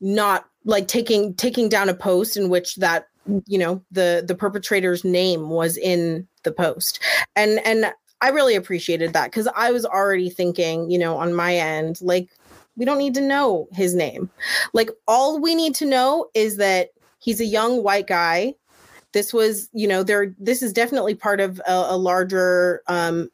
not like taking taking down a post in which that you know the the perpetrator's name was in the post and and i really appreciated that because i was already thinking you know on my end like we don't need to know his name. Like all we need to know is that he's a young white guy. This was you know there this is definitely part of a, a larger um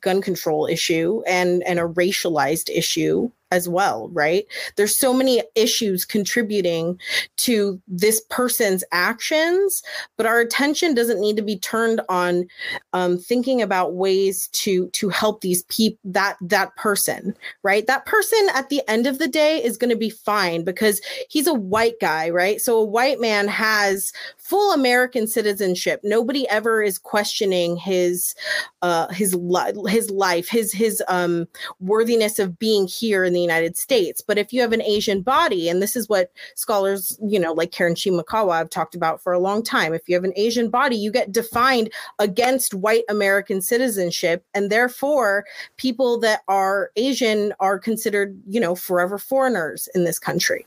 gun control issue and and a racialized issue as well, right? There's so many issues contributing to this person's actions, but our attention doesn't need to be turned on um, thinking about ways to to help these people that that person, right? That person at the end of the day is going to be fine because he's a white guy, right? So a white man has full American citizenship. Nobody ever is questioning his uh, his li- his life, his his um, worthiness of being here in the United States. But if you have an Asian body, and this is what scholars, you know, like Karen Shimakawa have talked about for a long time, if you have an Asian body, you get defined against white American citizenship, and therefore people that are Asian are considered, you know, forever foreigners in this country,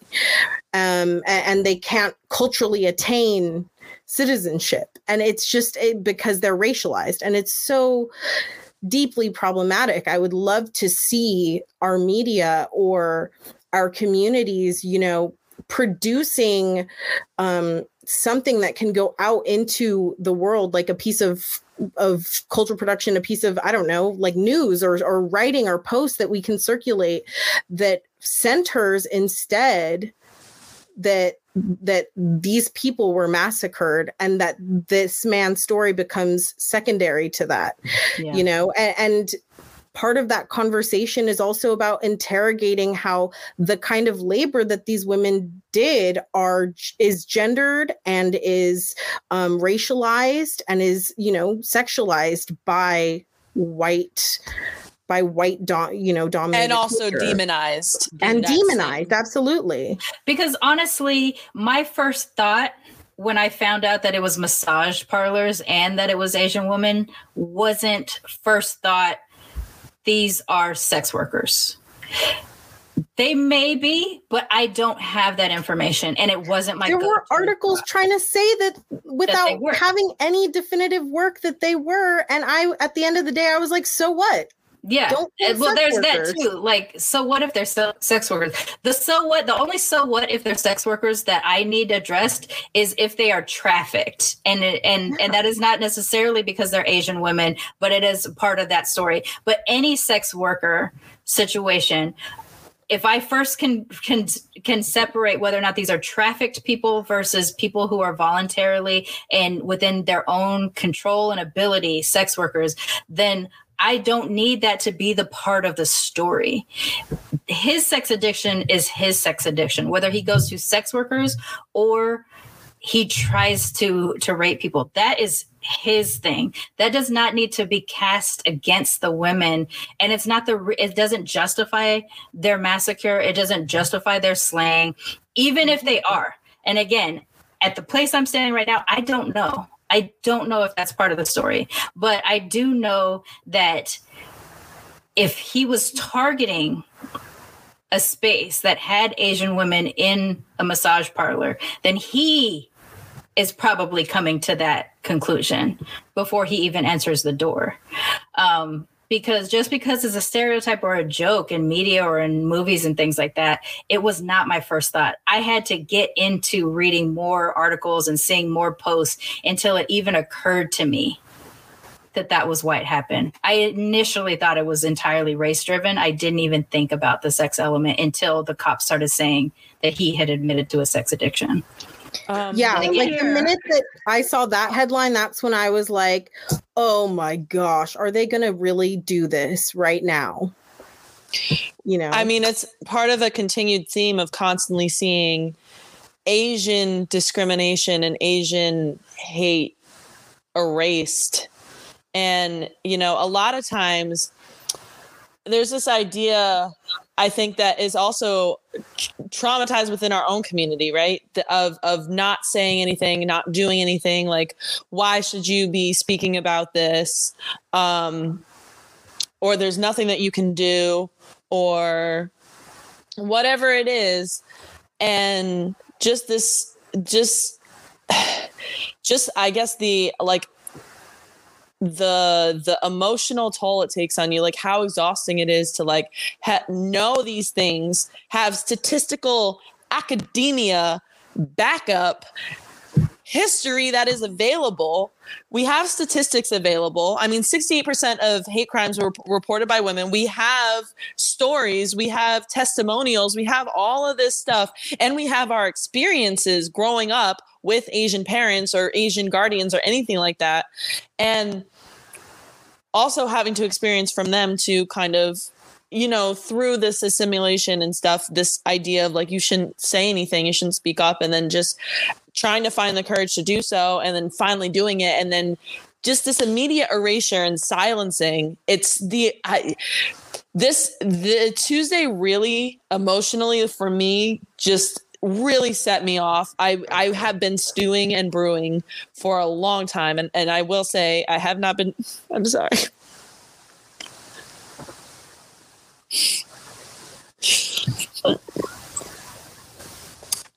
um, and, they can't culturally attain citizenship. And it's just it, because they're racialized. And it's so deeply problematic. I would love to see our media or our communities you know producing um, something that can go out into the world like a piece of of cultural production a piece of i don't know like news or or writing or posts that we can circulate that centers instead that that these people were massacred and that this man's story becomes secondary to that yeah. you know and, and part of that conversation is also about interrogating how the kind of labor that these women did are is gendered and is um, racialized and is you know sexualized by white by white dom you know dominated and also demonized, demonized and demonized absolutely. Because honestly my first thought when i found out that it was massage parlors and that it was asian women wasn't first thought these are sex workers. They may be, but I don't have that information, and it wasn't my. There were articles trying to say that without that having any definitive work that they were, and I, at the end of the day, I was like, "So what? Yeah. Eh, well, there's workers. that too. Like, so what if they're so, sex workers? The so what, the only so what if they're sex workers that I need addressed is if they are trafficked. And and yeah. and that is not necessarily because they're Asian women, but it is part of that story. But any sex worker situation, if I first can can can separate whether or not these are trafficked people versus people who are voluntarily and within their own control and ability sex workers, then I don't need that to be the part of the story. His sex addiction is his sex addiction, whether he goes to sex workers or he tries to to rape people. That is his thing. That does not need to be cast against the women, and it's not the. It doesn't justify their massacre. It doesn't justify their slaying, even if they are. And again, at the place I'm standing right now, I don't know. I don't know if that's part of the story, but I do know that if he was targeting a space that had Asian women in a massage parlor, then he is probably coming to that conclusion before he even enters the door. Um, because just because it's a stereotype or a joke in media or in movies and things like that, it was not my first thought. I had to get into reading more articles and seeing more posts until it even occurred to me that that was why it happened. I initially thought it was entirely race driven. I didn't even think about the sex element until the cops started saying that he had admitted to a sex addiction. Um, yeah, like the minute that I saw that headline, that's when I was like, oh my gosh, are they going to really do this right now? You know, I mean, it's part of a continued theme of constantly seeing Asian discrimination and Asian hate erased. And, you know, a lot of times there's this idea I think that is also traumatized within our own community, right? The, of of not saying anything, not doing anything. Like, why should you be speaking about this? Um, or there's nothing that you can do, or whatever it is, and just this, just, [SIGHS] just I guess the like the the emotional toll it takes on you like how exhausting it is to like ha- know these things have statistical academia backup history that is available. We have statistics available. I mean 68% of hate crimes were reported by women. We have stories. We have testimonials. We have all of this stuff. And we have our experiences growing up with Asian parents or Asian guardians or anything like that. And also having to experience from them to kind of you know through this assimilation and stuff this idea of like you shouldn't say anything you shouldn't speak up and then just trying to find the courage to do so and then finally doing it and then just this immediate erasure and silencing it's the I, this the tuesday really emotionally for me just really set me off. I I have been stewing and brewing for a long time and and I will say I have not been [LAUGHS] I'm sorry.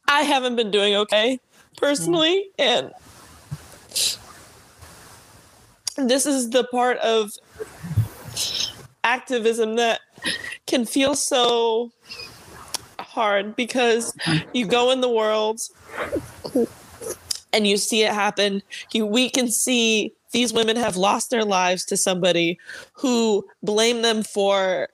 I haven't been doing okay personally and this is the part of activism that can feel so hard because you go in the world and you see it happen. You we can see these women have lost their lives to somebody who blame them for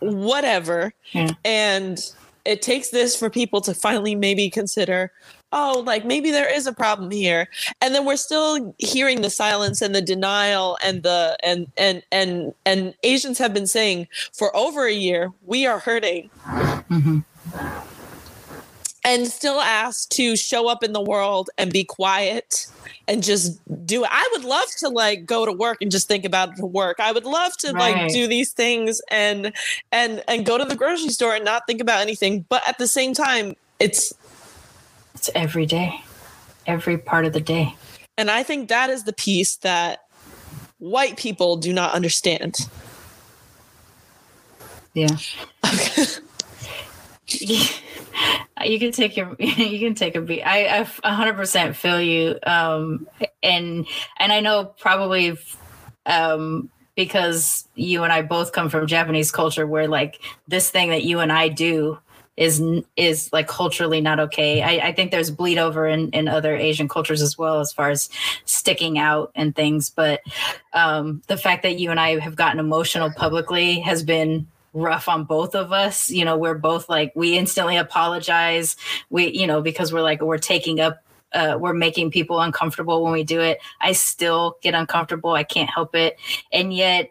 whatever. Yeah. And it takes this for people to finally maybe consider oh, like maybe there is a problem here. And then we're still hearing the silence and the denial and the and and and and Asians have been saying for over a year, we are hurting. Mm-hmm. And still asked to show up in the world and be quiet and just do it. I would love to like go to work and just think about it work. I would love to right. like do these things and and and go to the grocery store and not think about anything. But at the same time, it's it's every day, every part of the day. And I think that is the piece that white people do not understand. Yeah. [LAUGHS] you can take your [LAUGHS] you can take a beat i i 100% feel you um and and i know probably um because you and i both come from japanese culture where like this thing that you and i do is is like culturally not okay. I, I think there's bleed over in, in other Asian cultures as well as far as sticking out and things. But um, the fact that you and I have gotten emotional publicly has been rough on both of us. You know, we're both like we instantly apologize. We, you know, because we're like we're taking up uh, we're making people uncomfortable when we do it. I still get uncomfortable. I can't help it. And yet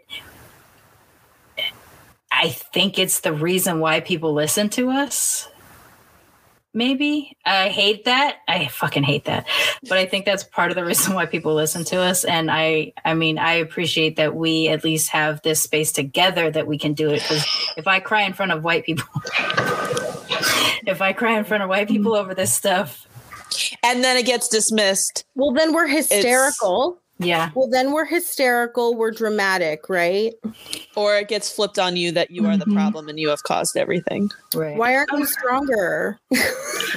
I think it's the reason why people listen to us. Maybe I hate that. I fucking hate that. But I think that's part of the reason why people listen to us. And I, I mean, I appreciate that we at least have this space together that we can do it. Because if I cry in front of white people, [LAUGHS] if I cry in front of white people over this stuff, and then it gets dismissed. Well, then we're hysterical. Yeah. Well, then we're hysterical, we're dramatic, right? Or it gets flipped on you that you are the mm-hmm. problem and you have caused everything. Right. Why aren't you stronger? [LAUGHS]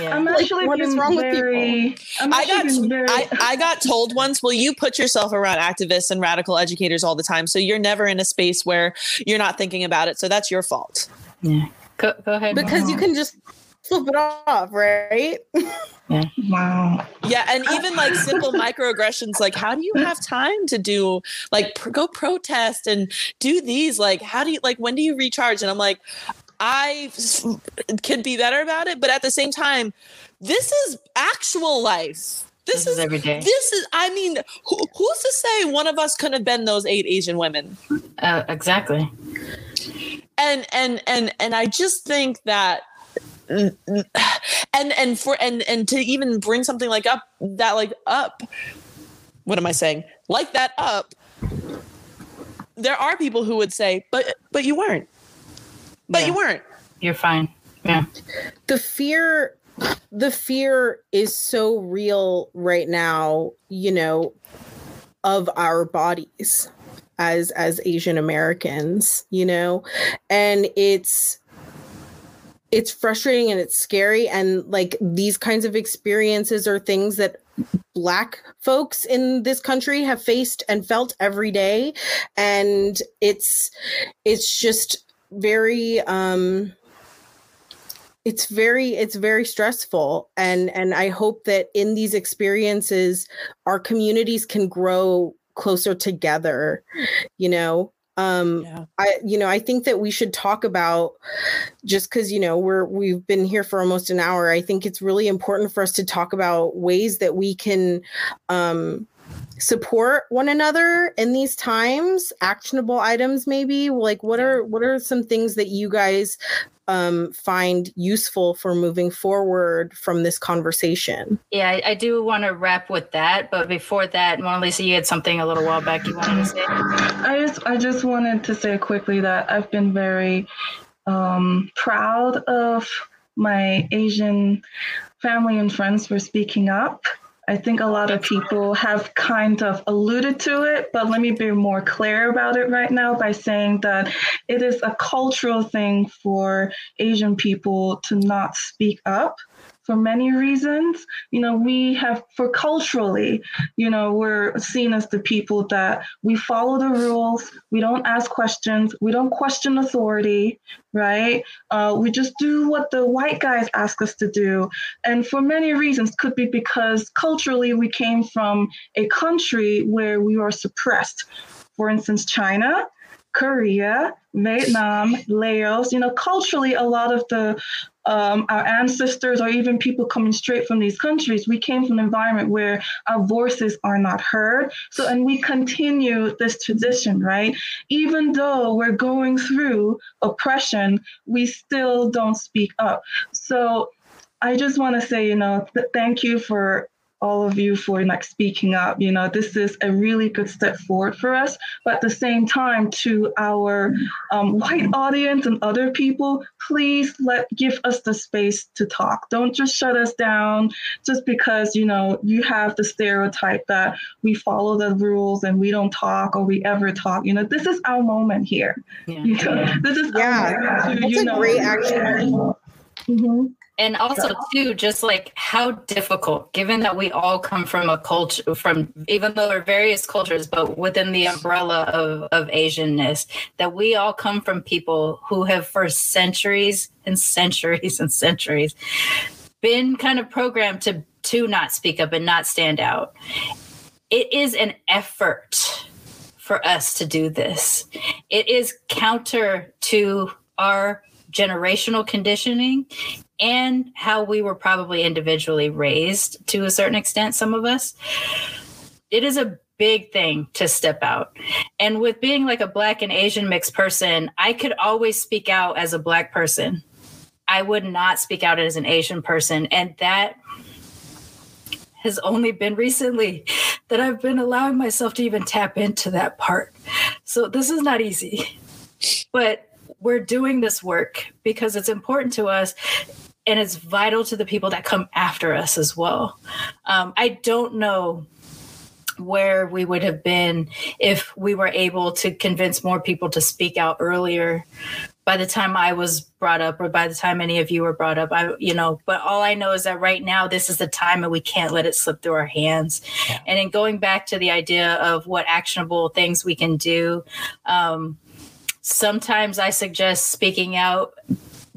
Yeah. I'm actually like, what is wrong very, with people? I got very... I, I [LAUGHS] got told once, well, you put yourself around activists and radical educators all the time, so you're never in a space where you're not thinking about it. So that's your fault. Yeah. Go, go ahead. Because you can just flip it off, right? [LAUGHS] Yeah. Wow. Yeah, and even like [LAUGHS] simple microaggressions, like how do you have time to do like pr- go protest and do these? Like, how do you like when do you recharge? And I'm like, I could be better about it, but at the same time, this is actual life. This, this is, is, every day. This is, I mean, who, who's to say one of us couldn't have been those eight Asian women? Uh, exactly. And and and and I just think that and and for and and to even bring something like up that like up what am i saying like that up there are people who would say, but but you weren't. But Yeah. you weren't. You're fine. Yeah. the fear the fear is so real right now you know of our bodies as as asian americans you know and it's it's frustrating and it's scary. And like these kinds of experiences are things that black folks in this country have faced and felt every day. And it's it's just very um it's very it's very stressful. And and i hope that in these experiences our communities can grow closer together you know um Yeah. i you know i think that we should talk about just because you know we're we've been here for almost an hour i think it's really important for us to talk about ways that we can um support one another in these times actionable items maybe like what are what are some things that you guys um find useful for moving forward from this conversation Yeah, I, I do want to wrap with that. But before that, Mona Lisa, you had something a little while back you wanted to say. I just I just wanted to say quickly that I've been very um, proud of my Asian family and friends for speaking up. I think a lot of people have kind of alluded to it, but let me be more clear about it right now by saying that it is a cultural thing for Asian people to not speak up for many reasons. You know, we have, for culturally, you know, we're seen as the people that we follow the rules, we don't ask questions, we don't question authority, right? Uh, we just do what the white guys ask us to do. And for many reasons, could be because culturally we came from a country where we are suppressed. For instance, China, Korea, Vietnam, Laos, you know, culturally, a lot of the um, our ancestors or even people coming straight from these countries, we came from an environment where our voices are not heard. So, and we continue this tradition, right? Even though we're going through oppression, we still don't speak up. So, I just want to say, you know, th- thank you for all of you for like speaking up. You know, this is a really good step forward for us. But at the same time, to our um, white audience and other people, please let give us the space to talk. Don't just shut us down just because you know you have the stereotype that we follow the rules and we don't talk or we ever talk. You know, this is our moment here. Yeah. You [LAUGHS] know, this is Yeah, our moment to, that's you a know, great action. Mhm. And also, too, just like how difficult, given that we all come from a culture, from even though we're various cultures, but within the umbrella of, of Asianness, that we all come from people who have for centuries and centuries and centuries been kind of programmed to to not speak up and not stand out. It is an effort for us to do this. It is counter to our generational conditioning and how we were probably individually raised to a certain extent, some of us. It is a big thing to step out. And with being like a black and Asian mixed person, I could always speak out as a black person. I would not speak out as an Asian person. And that has only been recently that I've been allowing myself to even tap into that part. So this is not easy. But we're doing this work because it's important to us and it's vital to the people that come after us as well. Um, I don't know where we would have been if we were able to convince more people to speak out earlier by the time I was brought up or by the time any of you were brought up. I you know, but all I know is that right now this is the time and we can't let it slip through our hands. And in going back to the idea of what actionable things we can do, um, sometimes I suggest speaking out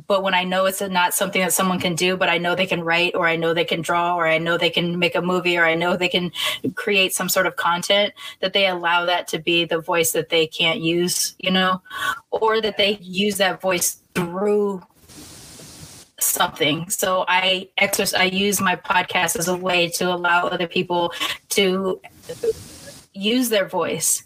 but when I know it's not something that someone can do, but I know they can write, or I know they can draw, or I know they can make a movie, or I know they can create some sort of content, that they allow that to be the voice that they can't use, you know, or that they use that voice through something. So I exercise, I use my podcast as a way to allow other people to use their voice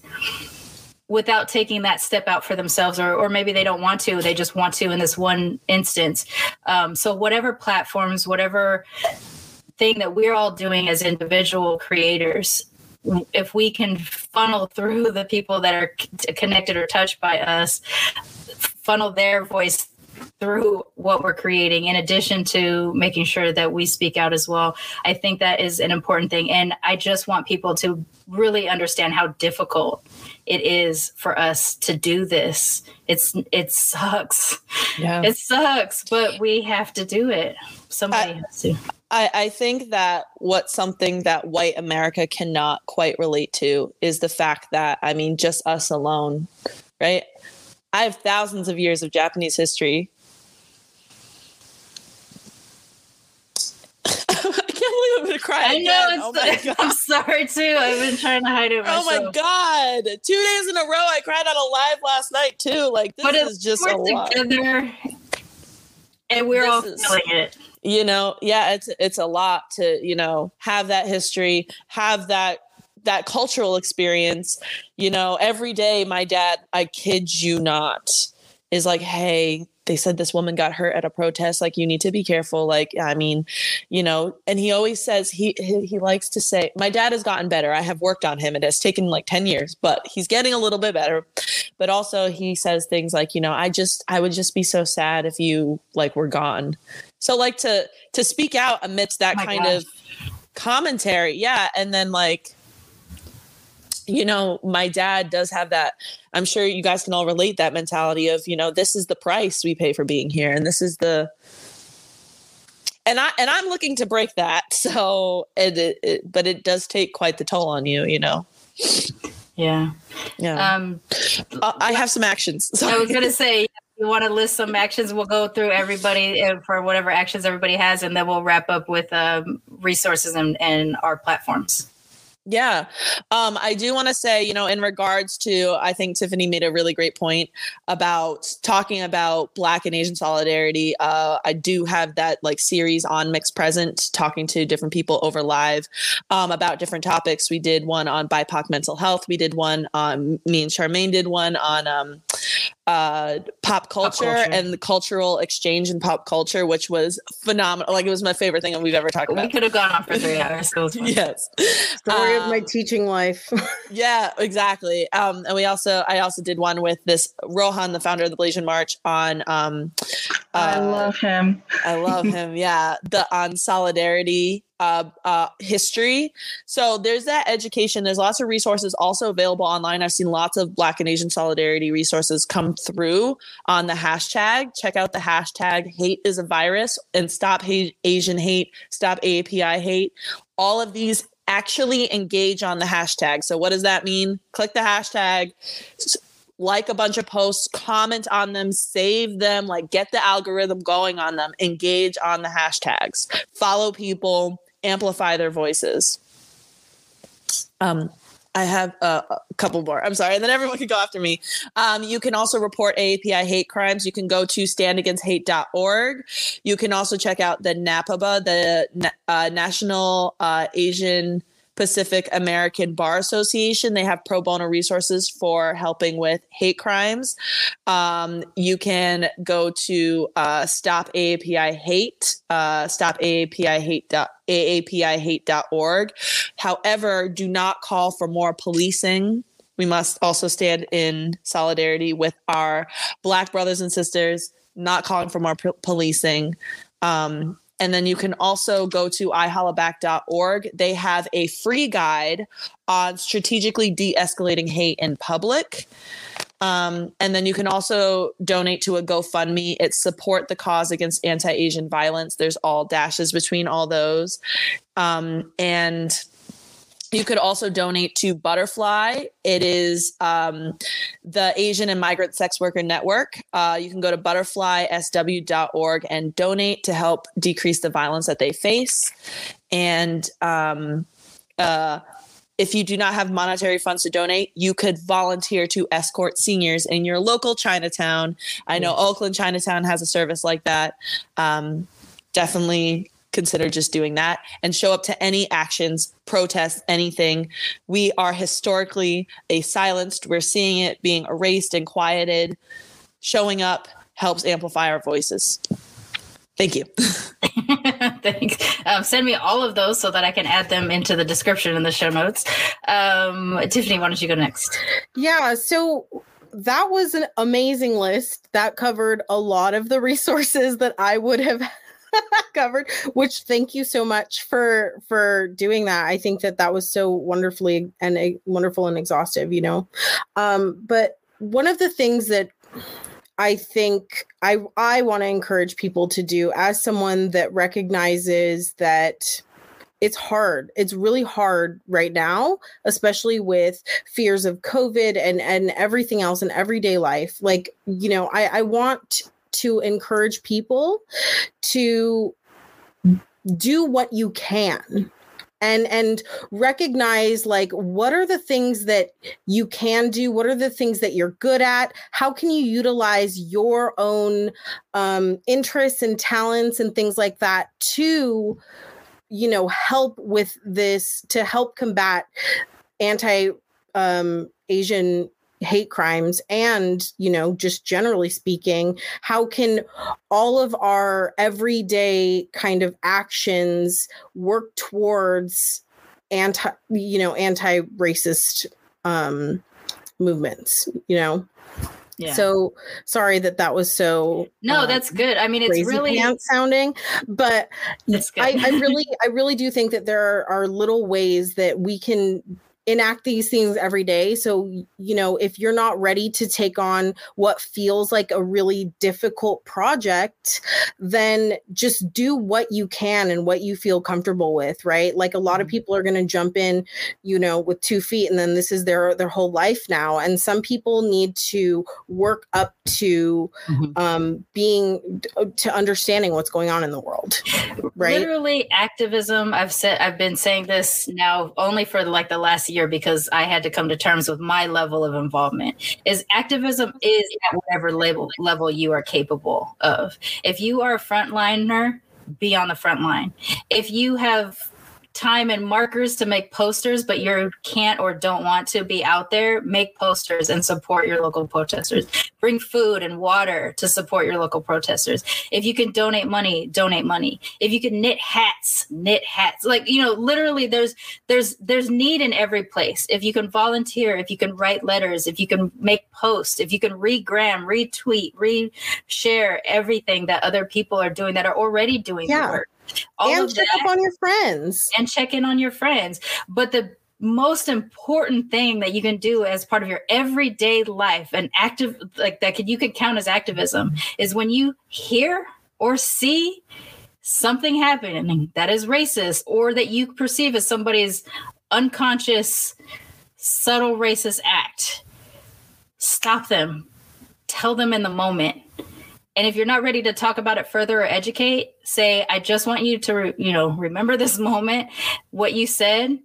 without taking that step out for themselves or, or maybe they don't want to they just want to in this one instance. Um, so whatever platforms whatever thing that we're all doing as individual creators if we can funnel through the people that are connected or touched by us, funnel their voice through what we're creating in addition to making sure that we speak out as well i think that is an important thing. And i just want people to really understand how difficult it is for us to do this it's it sucks Yeah. it sucks but we have to do it somebody I- has to I, I think that what's something that white America cannot quite relate to is the fact that, I mean, just us alone, right? I have thousands of years of Japanese history. I can't believe [LAUGHS] I'm gonna cry. i know. Oh my [LAUGHS] God. i'm sorry too i've been trying to hide it [LAUGHS] Oh my god! Two days in a row, I cried on a live last night too. Like this but is just a we're lot. together and we're all is- feeling it you know yeah it's it's a lot to you know have that history have that that cultural experience you know every day my dad i kid you not is like hey they said this woman got hurt at a protest like you need to be careful like i mean you know and he always says he he, he likes to say my dad has gotten better. I have worked on him. It has taken like 10 years but he's getting a little bit better. But also he says things like you know i just i would just be so sad if you like were gone. So like to to speak out amidst that Oh kind gosh. of commentary yeah and then like you know my dad does have that i'm sure you guys can all relate that mentality of you know this is the price we pay for being here and this is the and i and i'm looking to break that. [LAUGHS] So it, it, it but it does take quite the toll on you you know? Yeah. Yeah. Um Uh, i have some actions. [LAUGHS] I was gonna say, you want to list some actions? We'll go through everybody uh, for whatever actions everybody has, and then we'll wrap up with um, resources and, and our platforms. Yeah. Um, I do want to say, you know, in regards to, I think Tiffany made a really great point about talking about Black and Asian solidarity. Uh, I do have that like series on Mixed Present, talking to different people over live um, about different topics. We did one on BIPOC mental health. We did one on, me and Sharmane did one on um, uh, pop culture, culture. and the cultural exchange in pop culture, which was phenomenal. Like it was my favorite thing that we've ever talked about. We could have gone on for three [LAUGHS] hours. So it was fun. Yes. Story of my Um, teaching life. [LAUGHS] yeah, exactly. Um, and we also, I also did one with this Rohan, the founder of the Blasian March, on. Um, I uh, love him. I love him. Yeah, the on solidarity uh, uh, history. So there's that education. There's lots of resources also available online. I've seen lots of Black and Asian solidarity resources come through on the hashtag. Check out the hashtag Hate is a virus and Stop Asian hate. Stop AAPI hate. All of these actually engage on the hashtag. So what does that mean? Click the hashtag like a bunch of posts, comment on them, save them, like get the algorithm going on them, engage on the hashtags, follow people, amplify their voices. Um, I have uh, a couple more. I'm sorry, and then everyone can go after me. Um, you can also report AAPI hate crimes. You can go to standagainst.hate.org. You can also check out the NAPABA, the uh, National uh, Asian Pacific American Bar Association. They have pro bono resources for helping with hate crimes. Um, you can go to uh, Stop AAPI Hate, uh, Stop AAPI Hate. AAPIHate.org. However, do not call for more policing. We must also stand in solidarity with our Black brothers and sisters, not calling for more p- policing. Um, and then you can also go to ihollaback.org. They have a free guide on strategically de escalating hate in public. Um, and then you can also donate to a GoFundMe. It's support the cause against anti Asian violence. There's all dashes between all those. Um, and you could also donate to Butterfly. It is um, the Asian and Migrant Sex Worker Network. Uh, you can go to butterflysw.org and donate to help decrease the violence that they face. And um, uh, if you do not have monetary funds to donate, you could volunteer to escort seniors in your local Chinatown. I know Oakland Chinatown has a service like that. Um, definitely consider just doing that and show up to any actions, protests, anything. We are historically a silenced, we're seeing it being erased and quieted. Showing up helps amplify our voices. Thank you. [LAUGHS] [LAUGHS] Thanks. Um, send me all of those so that I can add them into the description in the show notes. Um, Tiffany, why don't you go next? Yeah. So that was an amazing list that covered a lot of the [LAUGHS] resources that I would have [LAUGHS] covered which thank you so much for for doing that i think that that was so wonderfully and uh, wonderful and exhaustive you know um but one of the things that I think I I want to encourage people to do as someone that recognizes that it's hard. It's really hard right now, especially with fears of COVID and and everything else in everyday life. Like, you know, I I want to encourage people to do what you can and and recognize like what are the things that you can do? What are the things that you're good at? How can you utilize your own um, interests and talents and things like that to you know help with this to help combat anti um, asian hate crimes and you know just generally speaking how can all of our everyday kind of actions work towards anti you know anti-racist um movements you know yeah. So sorry that that was so. No, uh, that's good. I mean, it's really sounding, but I, I really, I really do think that there are, are little ways that we can enact these things every day. So, you know, if you're not ready to take on what feels like a really difficult project, then just do what you can and what you feel comfortable with, right? Like a lot of mm-hmm. people are going to jump in, you know, with two feet and then this is their their whole life now. And some people need to work up to mm-hmm. um being to understanding what's going on in the world. Right? Literally activism, I've said I've been saying this now only for like the last year because I had to come to terms with my level of involvement. Is activism is at whatever level level you are capable of. If you are a frontliner, be on the front line. If you have time and markers to make posters, but you can't or don't want to be out there, make posters and support your local protesters. Bring food and water to support your local protesters. If you can donate money, donate money. If you can knit hats, knit hats. Like, you know, literally there's there's there's need in every place. If you can volunteer, if you can write letters, if you can make posts, if you can regram, retweet, reshare everything that other people are doing that are already doing yeah. the work all and check up on your friends. and check in on your friends. But the most important thing that you can do as part of your everyday life and active like that could you could count as activism is when you hear or see something happening that is racist or that you perceive as somebody's unconscious subtle racist act stop them. Tell them in the moment and if you're not ready to talk about it further or educate, say, I just want you to, re- you know, remember this [LAUGHS] moment. What you said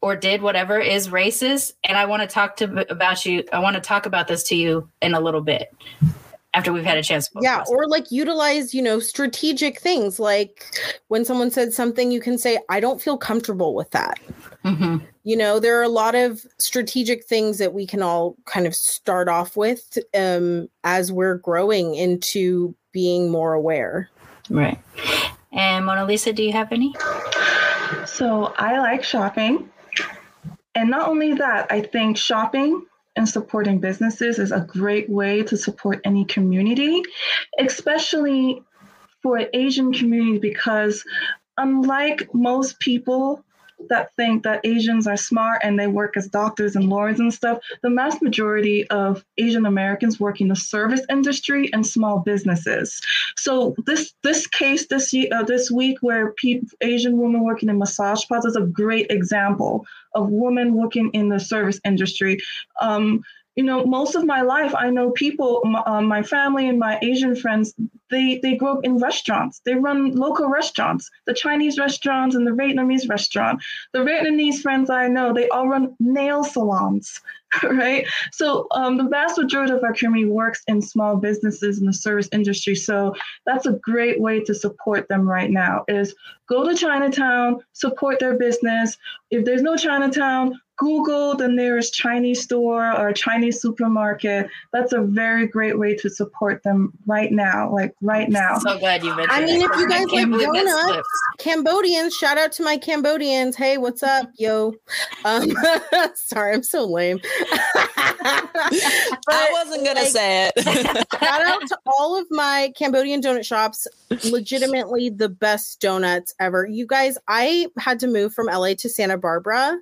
or did, whatever, is racist. And I want to talk to about you. I want to talk about this to you in a little bit after we've had a chance. yeah, or like utilize, you know, strategic things. Like when someone said something, you can say, I don't feel comfortable with that. Mm-hmm. You know, there are a lot of strategic things that we can all kind of start off with um, as we're growing into being more aware. Right. And Mona Lisa, do you have any? So I like shopping. And not only that, I think shopping and supporting businesses is a great way to support any community, especially for Asian community, because unlike most people that think that Asians are smart and they work as doctors and lawyers and stuff, the mass majority of Asian Americans work in the service industry and small businesses. So this this case this uh, this week where Asian women working in massage parlors is a great example of women working in the service industry. Um, you know, most of my life, I know people, my, uh, my family and my Asian friends, they, they grew up in restaurants. They run local restaurants, the Chinese restaurants and the Vietnamese restaurant. The Vietnamese friends I know, they all run nail salons, [LAUGHS] right? So um, the vast majority of our community works in small businesses in the service industry. So that's a great way to support them right now is go to Chinatown, support their business. If there's no Chinatown, Google the nearest Chinese store or Chinese supermarket. That's a very great way to support them right now. Like right now. So glad you mentioned. I mean, that, if you guys like donuts. Cambodians, shout out to my Cambodians. Hey, what's up, yo? Um, [LAUGHS] sorry, I'm so lame. [LAUGHS] I wasn't gonna like, say it. [LAUGHS] shout out to all of my Cambodian donut shops. Legitimately the best donuts ever. You guys, I had to move from LA to Santa Barbara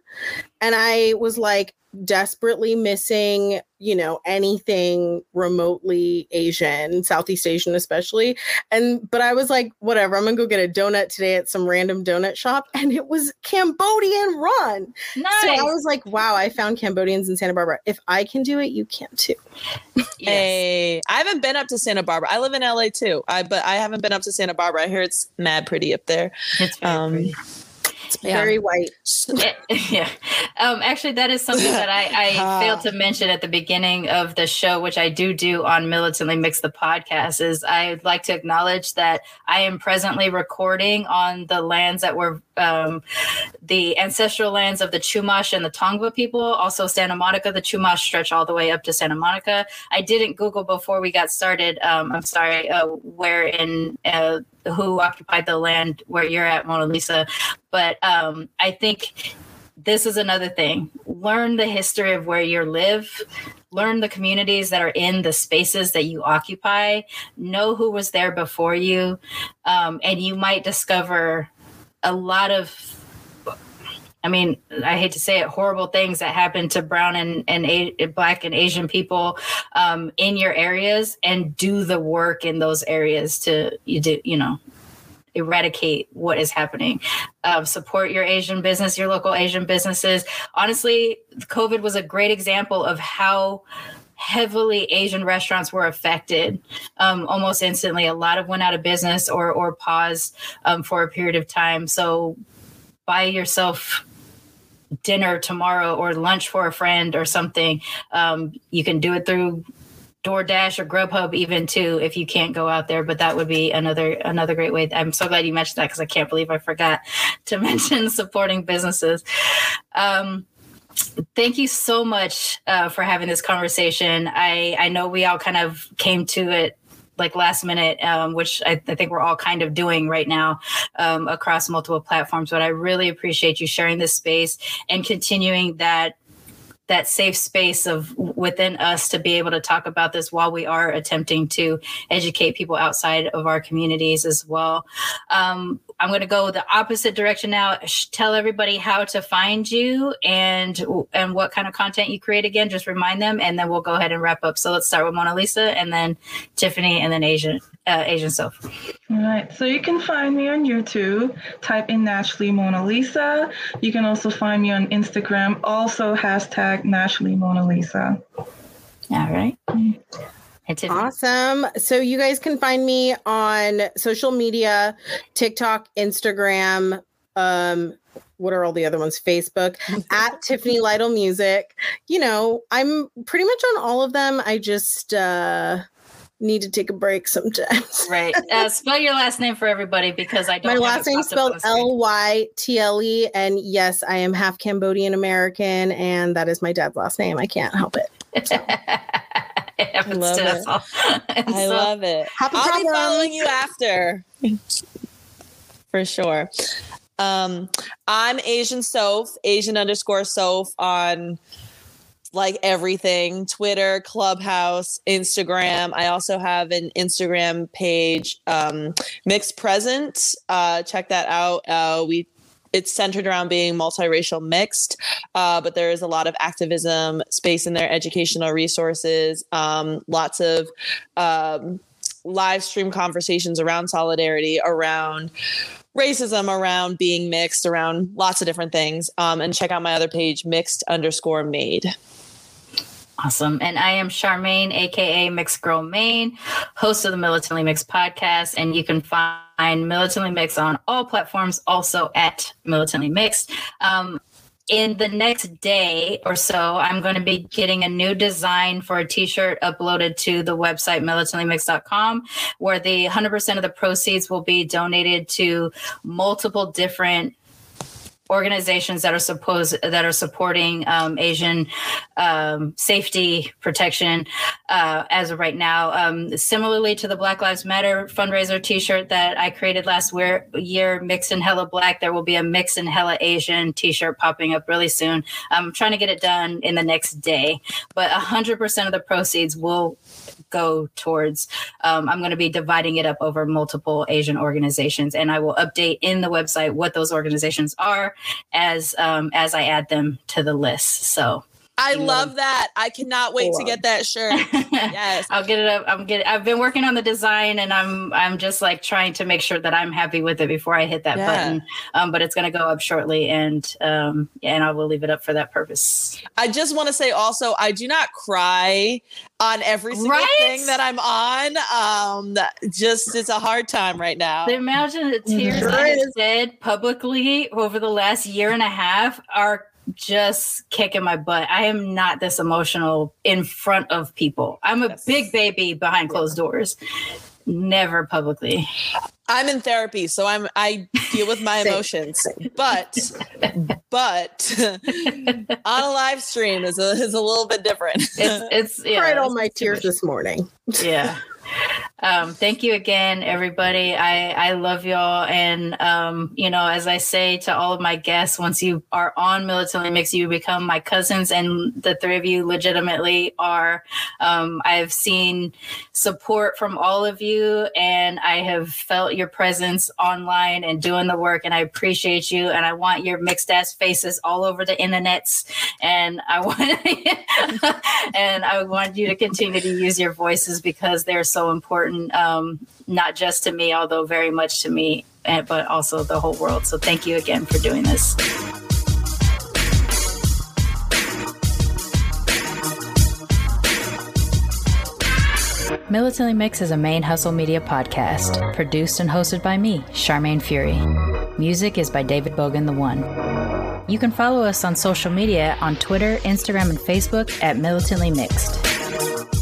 and I was like desperately missing, you know, anything remotely Asian, Southeast Asian especially. And but I was like, whatever, I'm gonna go get a donut today at some random donut shop, [LAUGHS] and it was Cambodian run. Nice. So I was like, wow, I found Cambodians in Santa Barbara. If I can do it, you can too. [LAUGHS] Yes. Hey, I haven't been up to Santa Barbara. I live in LA too. I but I haven't been up to Santa Barbara. I hear it's mad pretty up there. It's very Um, pretty. It's Yeah. very white. [LAUGHS] [LAUGHS] yeah. Um, actually, that is something that I, I [LAUGHS] failed to mention at the beginning of the show, which I do do on Militantly Mixed the podcast. Is I'd like to acknowledge that I am presently recording on the lands that were um, the ancestral lands of the Chumash and the Tongva people. Also, Santa Monica. The Chumash stretch all the way up to Santa Monica. I didn't Google before we got started. Um, I'm sorry. Uh, where in uh, who occupied the land where you're at, Mona Lisa? But um, I think this is another thing. Learn the history of where you live. Learn the communities that are in the spaces that you occupy. Know who was there before you, um, and you might discover a lot of. I mean, I hate to say it, horrible things that happen to brown and, and a- black and Asian people um, in your areas, and do the work in those areas to you do you know eradicate what is happening. Uh, support your Asian business, your local Asian businesses. Honestly, COVID was a great example of how heavily Asian restaurants were affected um, almost instantly. A lot of went out of business or or paused um, for a period of time. So buy yourself dinner tomorrow or lunch for a friend or something. Um, you can do it through DoorDash or Grubhub even too if you can't go out there. But that would be another another great way. I'm so glad you mentioned that because I can't believe I forgot to [LAUGHS] mention supporting businesses. Um, thank you so much uh, for having this conversation. I I know we all kind of came to it like last minute, um, which I, I think we're all kind of doing right now um, across multiple platforms. But I really appreciate you sharing this space and continuing that that safe space of within us to be able to talk about this while we are attempting to educate people outside of our communities as well. Um, I'm going to go the opposite direction now. Tell everybody how to find you and and what kind of content you create again. Just remind them, and then we'll go ahead and wrap up. So let's start with Mona Lisa, and then Tiffany, and then Asian uh, Asian Soph. All right, so you can find me on YouTube. Type in Naturally Mona Lisa. You can also find me on Instagram. Also hashtag Naturally Mona Lisa. All right. Awesome. So you guys can find me on social media, TikTok, Instagram, um, what are all the other ones? Facebook [LAUGHS] at Tiffany Lytle Music. You know, I'm pretty much on all of them. I just uh need to take a break sometimes. Right. [LAUGHS] Uh, spell your last name for everybody because I don't. My last it name's popped up on spelled. L Y T L E. And yes, I am half Cambodian American, and that is my dad's last name. I can't help it. it [LAUGHS] happens love it. [LAUGHS] And I so- love it. Happy I'll be problems. following you after. For sure. Um, I'm Asian Soph, Asian underscore Soph on like everything Twitter, Clubhouse, Instagram. I also have an Instagram page, um, Mixed Present. Uh, check that out. Uh, we it's centered around being multiracial mixed, uh, but there is a lot of activism space in there, educational resources, um, lots of um, live stream conversations around solidarity, around racism, around being mixed, around lots of different things. Um, and check out my other page, mixed underscore made. Awesome. And I am Sharmane, aka Mixed Girl Maine, host of the Militantly Mixed podcast. And you can find Militantly Mixed on all platforms, also at Militantly Mixed. Um, in the next day or so, I'm going to be getting a new design for a t shirt uploaded to the website militantlymix.com, where the 100% of the proceeds will be donated to multiple different organizations that are supposed that are supporting um, Asian um, safety protection uh, as of right now. Um, similarly to the Black Lives Matter fundraiser T-shirt that I created last year, mixed in hella black, there will be a mix in hella Asian T-shirt popping up really soon. I'm trying to get it done in the next day, but 100% of the proceeds will go towards. Um, I'm going to be dividing it up over multiple Asian organizations, and I will update in the website what those organizations are as um, as I add them to the list. So I love that. I cannot wait to get that shirt. [LAUGHS] yes. I'll get it up. I'm getting I've been working on the design and I'm I'm just like trying to make sure that I'm happy with it before I hit that yeah. button. Um, but it's gonna go up shortly and um and I will leave it up for that purpose. I just want to say also I do not cry on every single right? thing that I'm on. Um just it's a hard time right now. Imagine the tears that I have said publicly over the last year and a half are just kicking my butt. I am not this emotional in front of people. I'm a yes. big baby behind closed doors. Never publicly. I'm in therapy, so I'm I deal with my [LAUGHS] emotions. But but [LAUGHS] on a live stream is a is a little bit different. It's it's [LAUGHS] yeah, cried all my tears this morning. Yeah. Um, thank you again, everybody. I, I love y'all. And, um, you know, as I say to all of my guests, once you are on Militantly Mixed, you become my cousins, and the three of you legitimately are. Um, I've seen support from all of you, and I have felt your presence online and doing the work, and I appreciate you. And I want your mixed ass faces all over the internets. And I [LAUGHS] want, and I want you to continue to use your voices because they're so important important, um, not just to me, although very much to me, eh, but also the whole world. So thank you again for doing this. Militantly Mix is a main hustle media podcast, produced and hosted by me, Sharmane Fury. Music is by David Bogan the One. You can follow us on social media on Twitter, Instagram, and Facebook at Militantly Mixed.